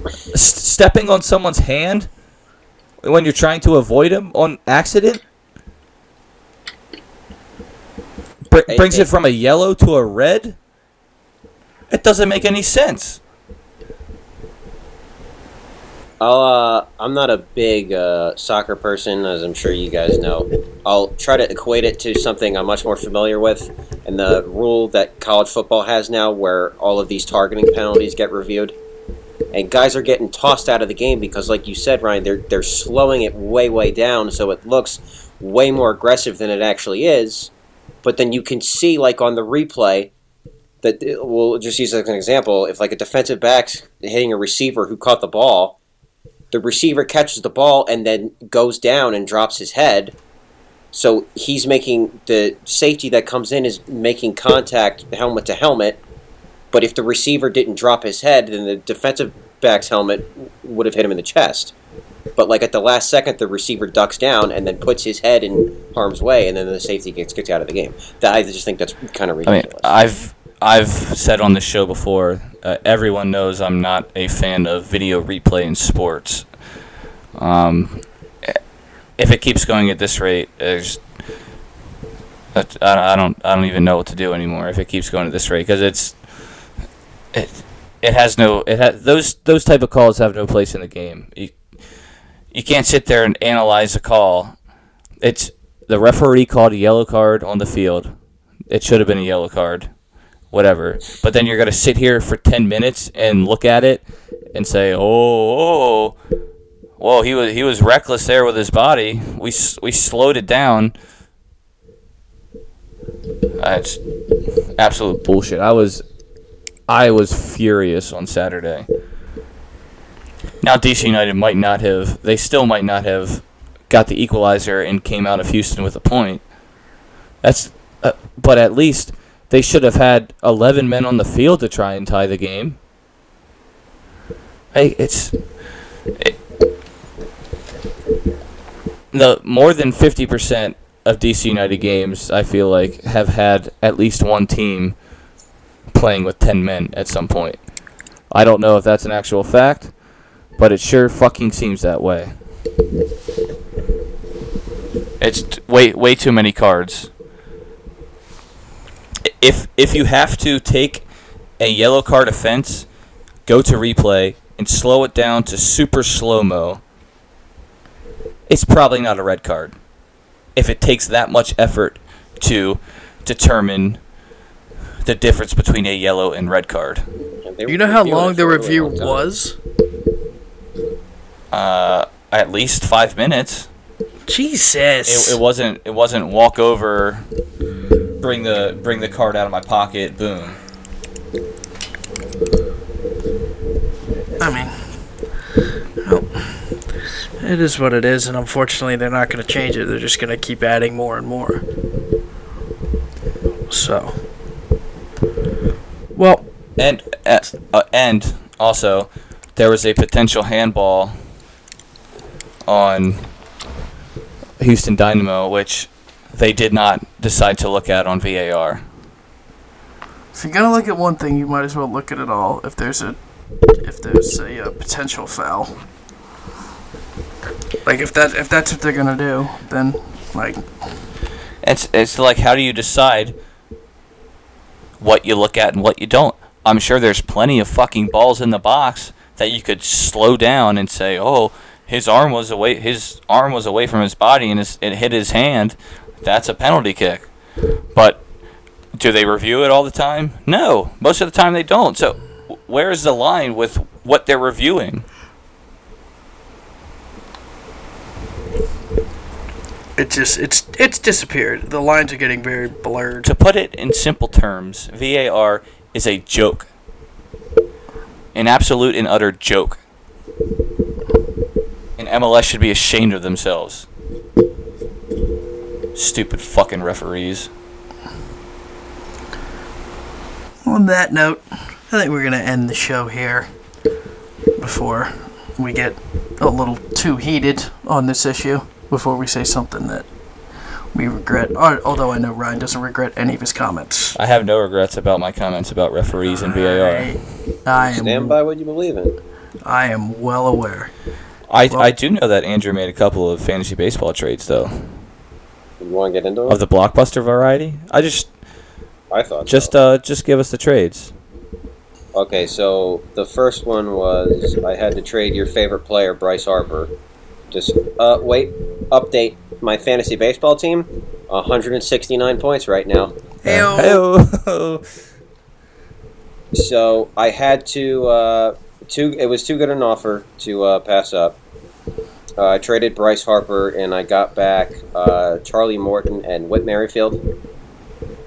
S- stepping on someone's hand when you're trying to avoid him on accident br- brings it from a yellow to a red. It doesn't make any sense. I'll, uh, I'm not a big uh, soccer person, as I'm sure you guys know. I'll try to equate it to something I'm much more familiar with, and the rule that college football has now, where all of these targeting penalties get reviewed, and guys are getting tossed out of the game because, like you said, Ryan, they're they're slowing it way way down, so it looks way more aggressive than it actually is. But then you can see, like on the replay, that we'll just use as an example, if like a defensive back's hitting a receiver who caught the ball the receiver catches the ball and then goes down and drops his head. So he's making the safety that comes in is making contact helmet to helmet. But if the receiver didn't drop his head, then the defensive back's helmet would have hit him in the chest. But like at the last second, the receiver ducks down and then puts his head in harm's way, and then the safety gets kicked out of the game. That I just think that's kind of I mean, ridiculous. I've I've said on the show before. Uh, everyone knows I'm not a fan of video replay in sports. Um, if it keeps going at this rate, I I don't I don't even know what to do anymore. If it keeps going at this rate, because it's it it has no it has those those type of calls have no place in the game. You you can't sit there and analyze a call. It's the referee called a yellow card on the field. It should have been a yellow card whatever. But then you're gonna sit here for ten minutes and look at it and say, "Oh, oh, well, he was he was reckless there with his body. We we slowed it down." That's absolute bullshit. I was I was furious on Saturday. Now DC United might not have they still might not have got the equalizer and came out of Houston with a point. That's uh, but at least they should have had 11 men on the field to try and tie the game. Hey, it's it, the more than 50% of DC United games I feel like have had at least one team playing with 10 men at some point. I don't know if that's an actual fact, but it sure fucking seems that way. It's t- way way too many cards if if you have to take a yellow card offense, go to replay and slow it down to super slow mo. It's probably not a red card. If it takes that much effort to determine the difference between a yellow and red card. They You know how long the for really review long was? Uh, at least five minutes. Jesus. It, it wasn't. It wasn't walk over, bring the bring the card out of my pocket, boom. I mean, well, it is what it is, and unfortunately, they're not going to change it. They're just going to keep adding more and more. So, well, And uh, uh, and also, there was a potential handball on Houston Dynamo, which they did not decide to look at on VAR. if you're gonna look at one thing, you might as well look at it all. If there's a, if there's a, uh potential foul, like if that if that's what they're gonna do, then like It's it's like how do you decide what you look at and what you don't. I'm sure there's plenty of fucking balls in the box that you could slow down and say, "Oh, his arm was away. His arm was away from his body and his, it hit his hand. That's a penalty kick." But do they review it all the time? No, most of the time they don't. So where's the line with what they're reviewing? It just it's it's disappeared. The lines are getting very blurred. To put it in simple terms, VAR is a joke. An absolute and utter joke. And MLS should be ashamed of themselves. Stupid fucking referees. On that note, I think we're gonna end the show here before we get a little too heated on this issue. Before we say something that we regret, although I know Ryan doesn't regret any of his comments. I have no regrets about my comments about referees and VAR. I Stand am by what you believe in. I am well aware. I, Well- I do know that Andrew made a couple of fantasy baseball trades though, You want to get into it? of the blockbuster variety. I just I thought just so. uh just give us the trades. Okay, so the first one was I had to trade your favorite player, Bryce Harper. Just uh, wait, update my fantasy baseball team. 169 points right now. Heyo. Heyo. So I had to uh, too. It was too good an offer to uh, pass up. Uh, I traded Bryce Harper and I got back uh, Charlie Morton and Whit Merrifield.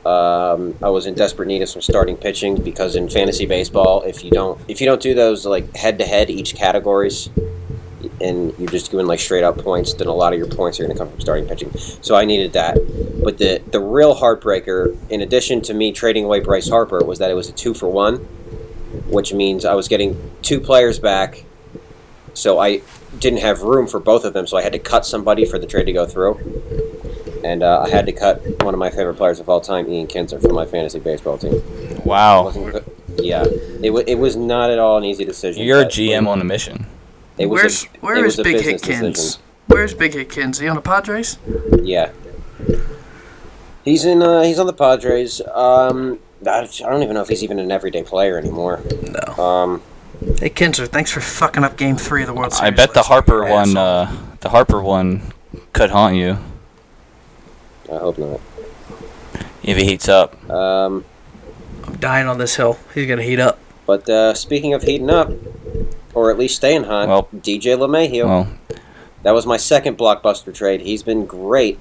Um, I was in desperate need of some starting pitching because in fantasy baseball, if you don't if you don't do those like head to head each categories, and you're just doing like straight up points, then a lot of your points are going to come from starting pitching. So I needed that. But the the real heartbreaker, in addition to me trading away Bryce Harper, was that it was a two for one, which means I was getting two players back. So I didn't have room for both of them, so I had to cut somebody for the trade to go through. And uh, I had to cut one of my favorite players of all time, Ian Kinsler, from my fantasy baseball team. Wow. Wasn't. Yeah, it, w- it was not at all an easy decision. You're a GM on a mission. It was Where's a, where it is was a Big business Hit Kins? decision. Where's Big Hit Kins? He on the Padres? Yeah. He's in. Uh, he's on the Padres. Um, I I don't even know if he's even an everyday player anymore. No. Um, Hey Kinsler, thanks for fucking up Game Three of the World Series. I bet the Harper week, one uh the Harper one could haunt you I hope not. if he heats up. Um, I'm dying on this hill. He's gonna heat up. but uh, speaking of heating up, or at least staying hot, Well- DJ LeMahieu. Well, That was my second blockbuster trade. He's been great.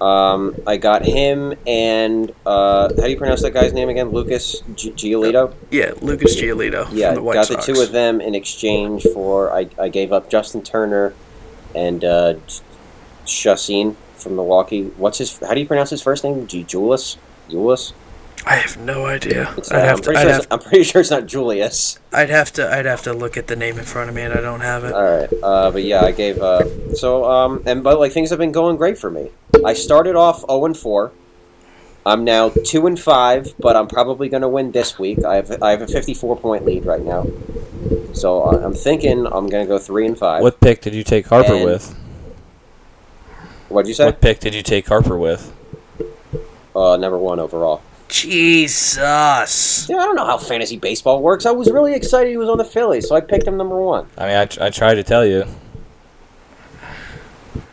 Um, I got him and uh, how do you pronounce that guy's name again? Lucas G- Giolito. Yeah, Lucas Giolito Yeah, the got Sox. the two of them in exchange for I, I gave up Justin Turner and uh, Chacín from Milwaukee. What's his? How do you pronounce his first name? G. Julius. Julius. I have no idea. It's, uh, I'd I'm, have to. pretty I'd sure have, it's, I'm pretty sure it's not Julius. I'd have to. I'd have to look at the name in front of me, and I don't have it. All right, uh, but yeah, I gave. Uh, so um, and but like things have been going great for me. I started off zero and four. I'm now two and five, but I'm probably going to win this week. I have I have a 54 point lead right now, so uh, I'm thinking I'm going to go three and five. what pick did you take Harper And- with? What'd you say? What pick did you take Harper with? Uh, number one overall. Jesus. Yeah, I don't know how fantasy baseball works. I was really excited he was on the Phillies, so I picked him number one. I mean, I, tr- I tried to tell you.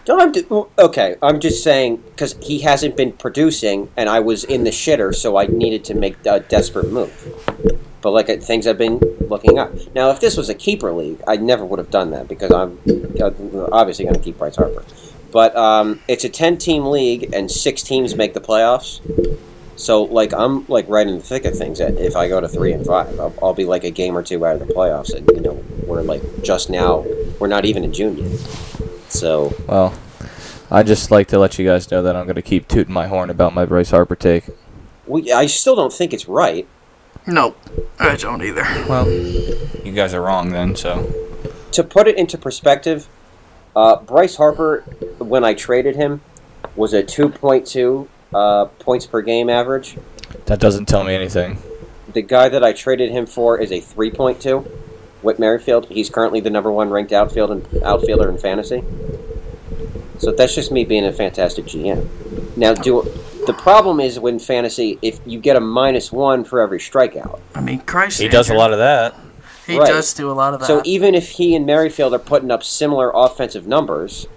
Don't have to, okay, I'm just saying because he hasn't been producing, and I was in the shitter, so I needed to make a desperate move. But like uh, things have been looking up. Now, if this was a keeper league, I never would have done that because I'm uh, obviously going to keep Bryce Harper. But um, it's a ten-team league, and six teams make the playoffs. So like I'm like right in the thick of things. That if I go to three and five, I'll, I'll be like a game or two out of the playoffs, and you know we're like just now. We're not even in June yet. So Well, I just like to let you guys know that I'm going to keep tooting my horn about my Bryce Harper take. we, I still don't think it's right. Nope. I don't either. Well, you guys are wrong then. So To put it into perspective, uh, Bryce Harper, when I traded him, was a 2.2 uh, points per game average. That doesn't tell me anything. The guy that I traded him for is a 3.2. Whit Merrifield. He's currently the number one ranked outfield and outfielder in fantasy. So that's just me being a fantastic GM. Now, do The problem is when fantasy, if you get a minus one for every strikeout. I mean, Christ. He does a lot of that. He Right. does do a lot of that. So even if he and Merrifield are putting up similar offensive numbers,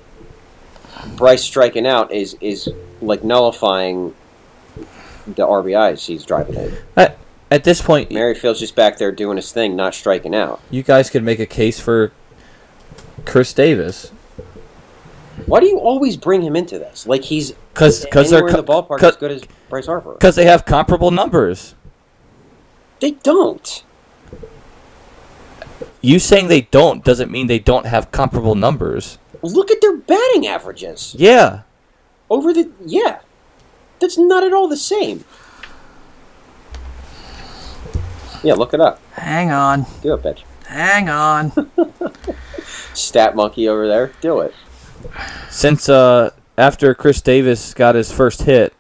Bryce striking out is is like nullifying the RBIs he's driving in. At, at this point, Merrifield's just back there doing his thing, not striking out. you guys could make a case for Chris Davis Why do you always bring him into this? Like he's because because they're in the ballpark as good as Bryce Harper. because they have comparable numbers. They don't. You saying they don't doesn't mean they don't have comparable numbers. Look at their batting averages Yeah. Over the yeah. That's not at all the same. Yeah, look it up. Hang on. Do it, bitch. Hang on. Stat monkey over there. Do it. Since uh, after Chris Davis got his first hit,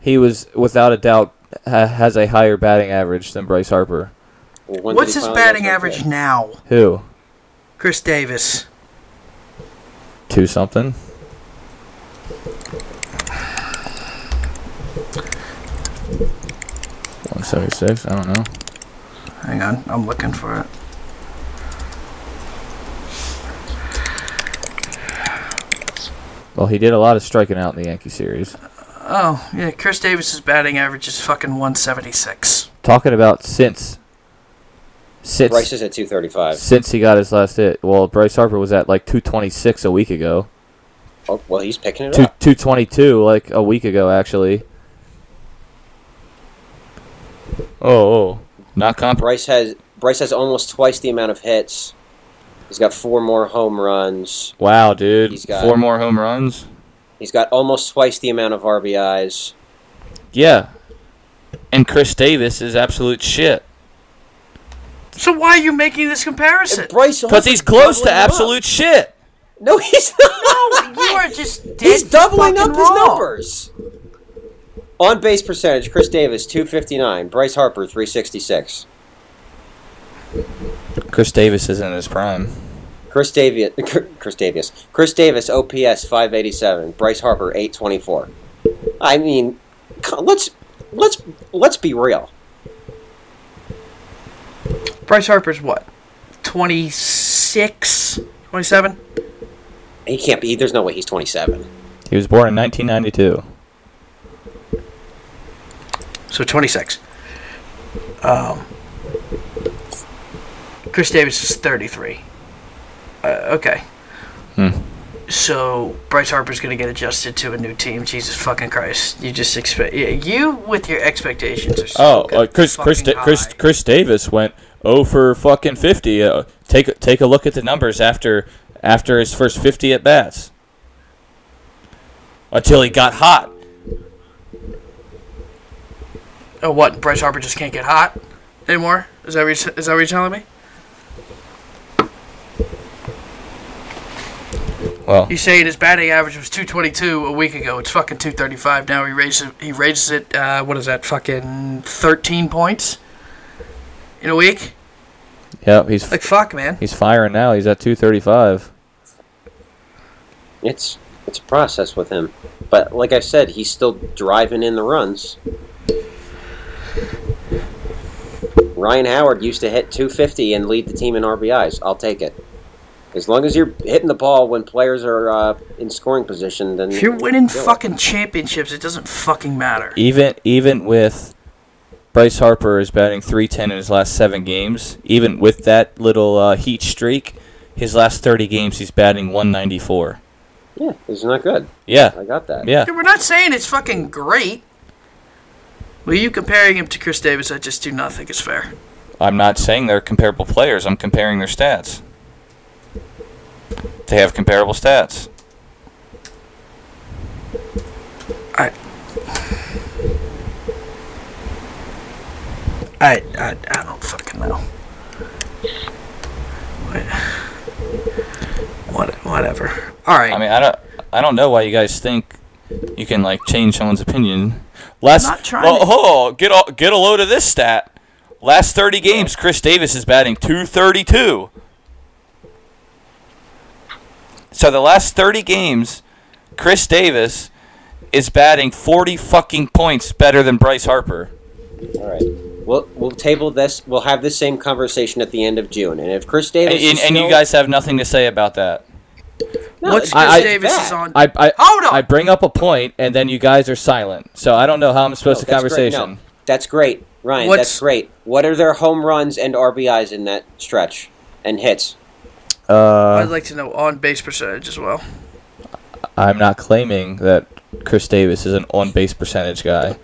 he was without a doubt ha- has a higher batting average than Bryce Harper. Well, when What's his batting average hit? now? Who? Chris Davis. Two something. One seventy six. I don't know. Hang on. I'm looking for it. Well, he did a lot of striking out in the Yankee series. Oh, yeah. Chris Davis's batting average is fucking 176. Talking about since since Bryce is at 235. since he got his last hit. Well, Bryce Harper was at like two twenty six a week ago. Oh, well, he's picking it Two up. two twenty two like a week ago actually. Oh, oh. not comparable. Bryce has Bryce has almost twice the amount of hits. He's got four more home runs. Wow, dude. He's got Four more home runs. he's got almost twice the amount of RBIs. Yeah. And Chris Davis is absolute shit. So why are you making this comparison? Bryce Because he's close to absolute shit. No, he's not. you are just dead he's doubling up fucking his wrong. numbers. On base percentage, Chris Davis 259, Bryce Harper 366. Chris Davis is in his prime. Chris Davis, Chris Davis, Chris Davis, OPS 587, Bryce Harper 824. I mean, let's let's let's be real. Bryce Harper's what? 26? 27? He can't be. There's no way he's 27. He was born in 1992. So 26. Um, Chris Davis is 33. Uh, okay. Hmm. So Bryce Harper's going to get adjusted to a new team. Jesus fucking Christ! You just expect yeah, you with your expectations are so Oh, uh, Chris Chris Da- Chris. Chris Davis went oh for fucking 50. Uh, Take a- take a look at the numbers after after his first 50 at bats. Until he got hot. Oh, what? Bryce Harper just can't get hot anymore? Is that what you're, is that what you're telling me? Well, You saying his batting average was 222 a week ago. It's fucking 235 now. He raises it, he raises it. Uh, what is that? Fucking 13 points in a week. Yeah, he's Like fuck, man. he's firing now. He's at 235. It's it's a process with him. But like I said, he's still driving in the runs. Ryan Howard used to hit 250 and lead the team in RBIs. I'll take it. As long as you're hitting the ball when players are uh, in scoring position, then If you're winning do it. fucking championships, it doesn't fucking matter. Even even with Bryce Harper is batting 310 in his last seven games. Even with that little uh, heat streak, his last 30 games he's batting 194. Yeah, it's not good. yeah, I got that. yeah. We're not saying it's fucking great. Well, you comparing him to Chris Davis, I just do not think is fair. I'm not saying they're comparable players. I'm comparing their stats. They have comparable stats. I, I, I, I don't fucking know. What, what, whatever. All right. I mean, I don't, I don't know why you guys think you can like change someone's opinion. Last, not trying well, to- oh, get a, get a load of this stat. Last 30 games, Chris Davis is batting 232. So the last 30 games, Chris Davis is batting 40 fucking points better than Bryce Harper. All right. We'll we'll table this. We'll have this same conversation at the end of June. And if Chris Davis And, and, is and you guys have nothing to say about that. No, What's Chris I- I- Davis bad. is on? I, I, Hold on! I bring up a point, and then you guys are silent. So I don't know how I'm supposed No, to that's great. conversation. No, that's great, Ryan. What's- That's great. What are their home runs and RBIs in that stretch and hits? Uh, I'd like to know on base percentage as well. I'm not claiming that Chris Davis is an on base percentage guy.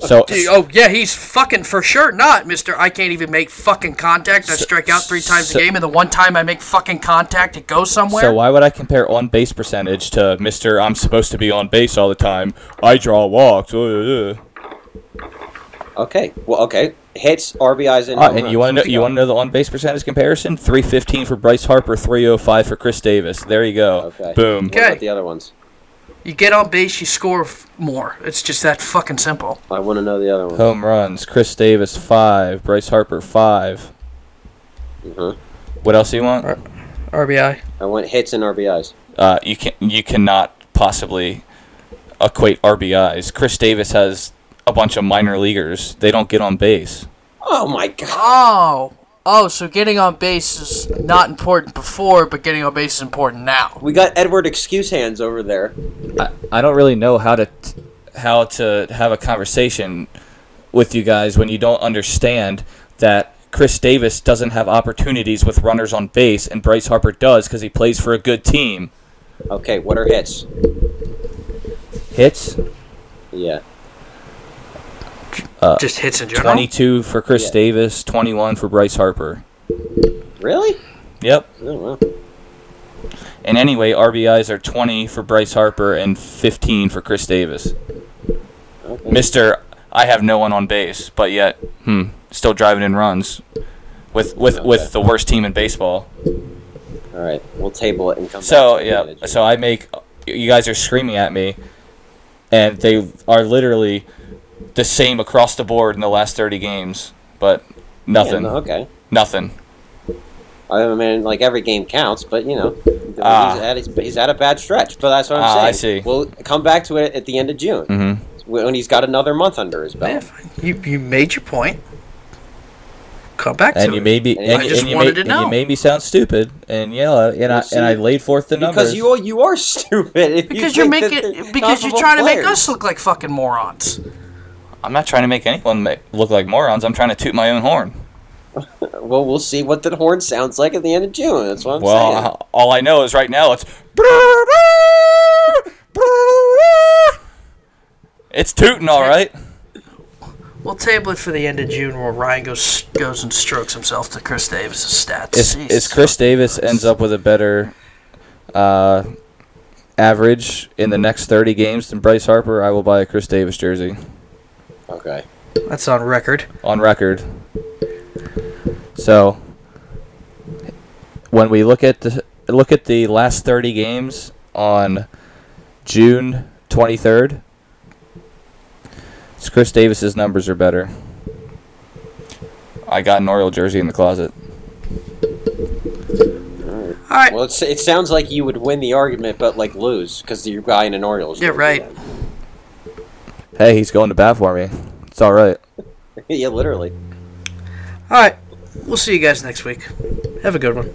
So, Dude, oh yeah, he's fucking for sure not, Mister. I can't even make fucking contact. I So- strike out three times so- a game, and the one time I make fucking contact, it goes somewhere. so why would I compare on base percentage to Mister? I'm supposed to be on base all the time. I draw walks. uh, uh, uh. Okay. Well, okay. Hits, RBIs, and home and runs. you want to know? You want to know the on base percentage comparison? Three fifteen for Bryce Harper, three oh five for Chris Davis. There you go. Okay. Boom. What Okay. about the other ones? You get on base, you score f- more. It's just that fucking simple. I want to know the other one. Home runs: Chris Davis five, Bryce Harper five. Mhm. What else do you want? RBI. I want hits and RBIs. Uh, you can you cannot possibly equate RBIs. Chris Davis has a bunch of minor leaguers. They don't get on base. Oh my god. Oh, oh, so getting on base is not important before, but getting on base is important now. We got Edward Excuse Hands over there. I, I don't really know how to t- how to have a conversation with you guys when you don't understand that Chris Davis doesn't have opportunities with runners on base and Bryce Harper does because he plays for a good team. Okay, what are hits? Hits Yeah. Just hits in general. 22 for Chris Yeah. Davis, 21 for Bryce Harper. Really? Yep. Oh, wow. And anyway, RBIs are 20 for Bryce Harper and 15 for Chris Davis. Okay. Mister, I have no one on base, but yet, hmm, still driving in runs with with Okay. with the worst team in baseball. All right, we'll table it and come So back to yeah, it. So I make you guys are screaming at me and they are literally The same across the board in the last 30 games, but Yeah, nothing, no, okay. nothing. I mean, like every game counts, but you know, Ah. he's, at his, he's at a bad stretch. But that's what I'm Ah, saying. I see. We'll come back to it at the end of June hmm when he's got another month under his belt. fine. you you made your point. Come back to you it. made me And and, I you- just and you wanted made, to and you know. made me sound stupid and yeah and I Well, and I laid forth the numbers Because you are you are stupid. If because you you're making because you're comparable trying to make us look like fucking morons. I'm not trying to make anyone ma- look like morons. I'm trying to toot my own horn. Well, we'll see what the horn sounds like at the end of June. That's what I'm Well, saying. uh, all I know is right now it's. It's tooting, all right. We'll table it for the end of June, where Ryan goes goes and strokes himself to Chris Davis' stats. Is, Jesus is Chris Davis Christ. ends up with a better uh, average in the next 30 games than Bryce Harper, I will buy a Chris Davis jersey okay. That's on record. on record. So when we look at the look at the last 30 games on June 23rd, it's Chris Davis's numbers are better. I got an Oriole jersey in the closet. All right. Well, it's, it sounds like you would win the argument, but like lose because you're buying an Orioles. Yeah, jersey right. Hey, he's going to bat for me. It's all right. yeah, literally. All right. We'll see you guys next week. Have a good one.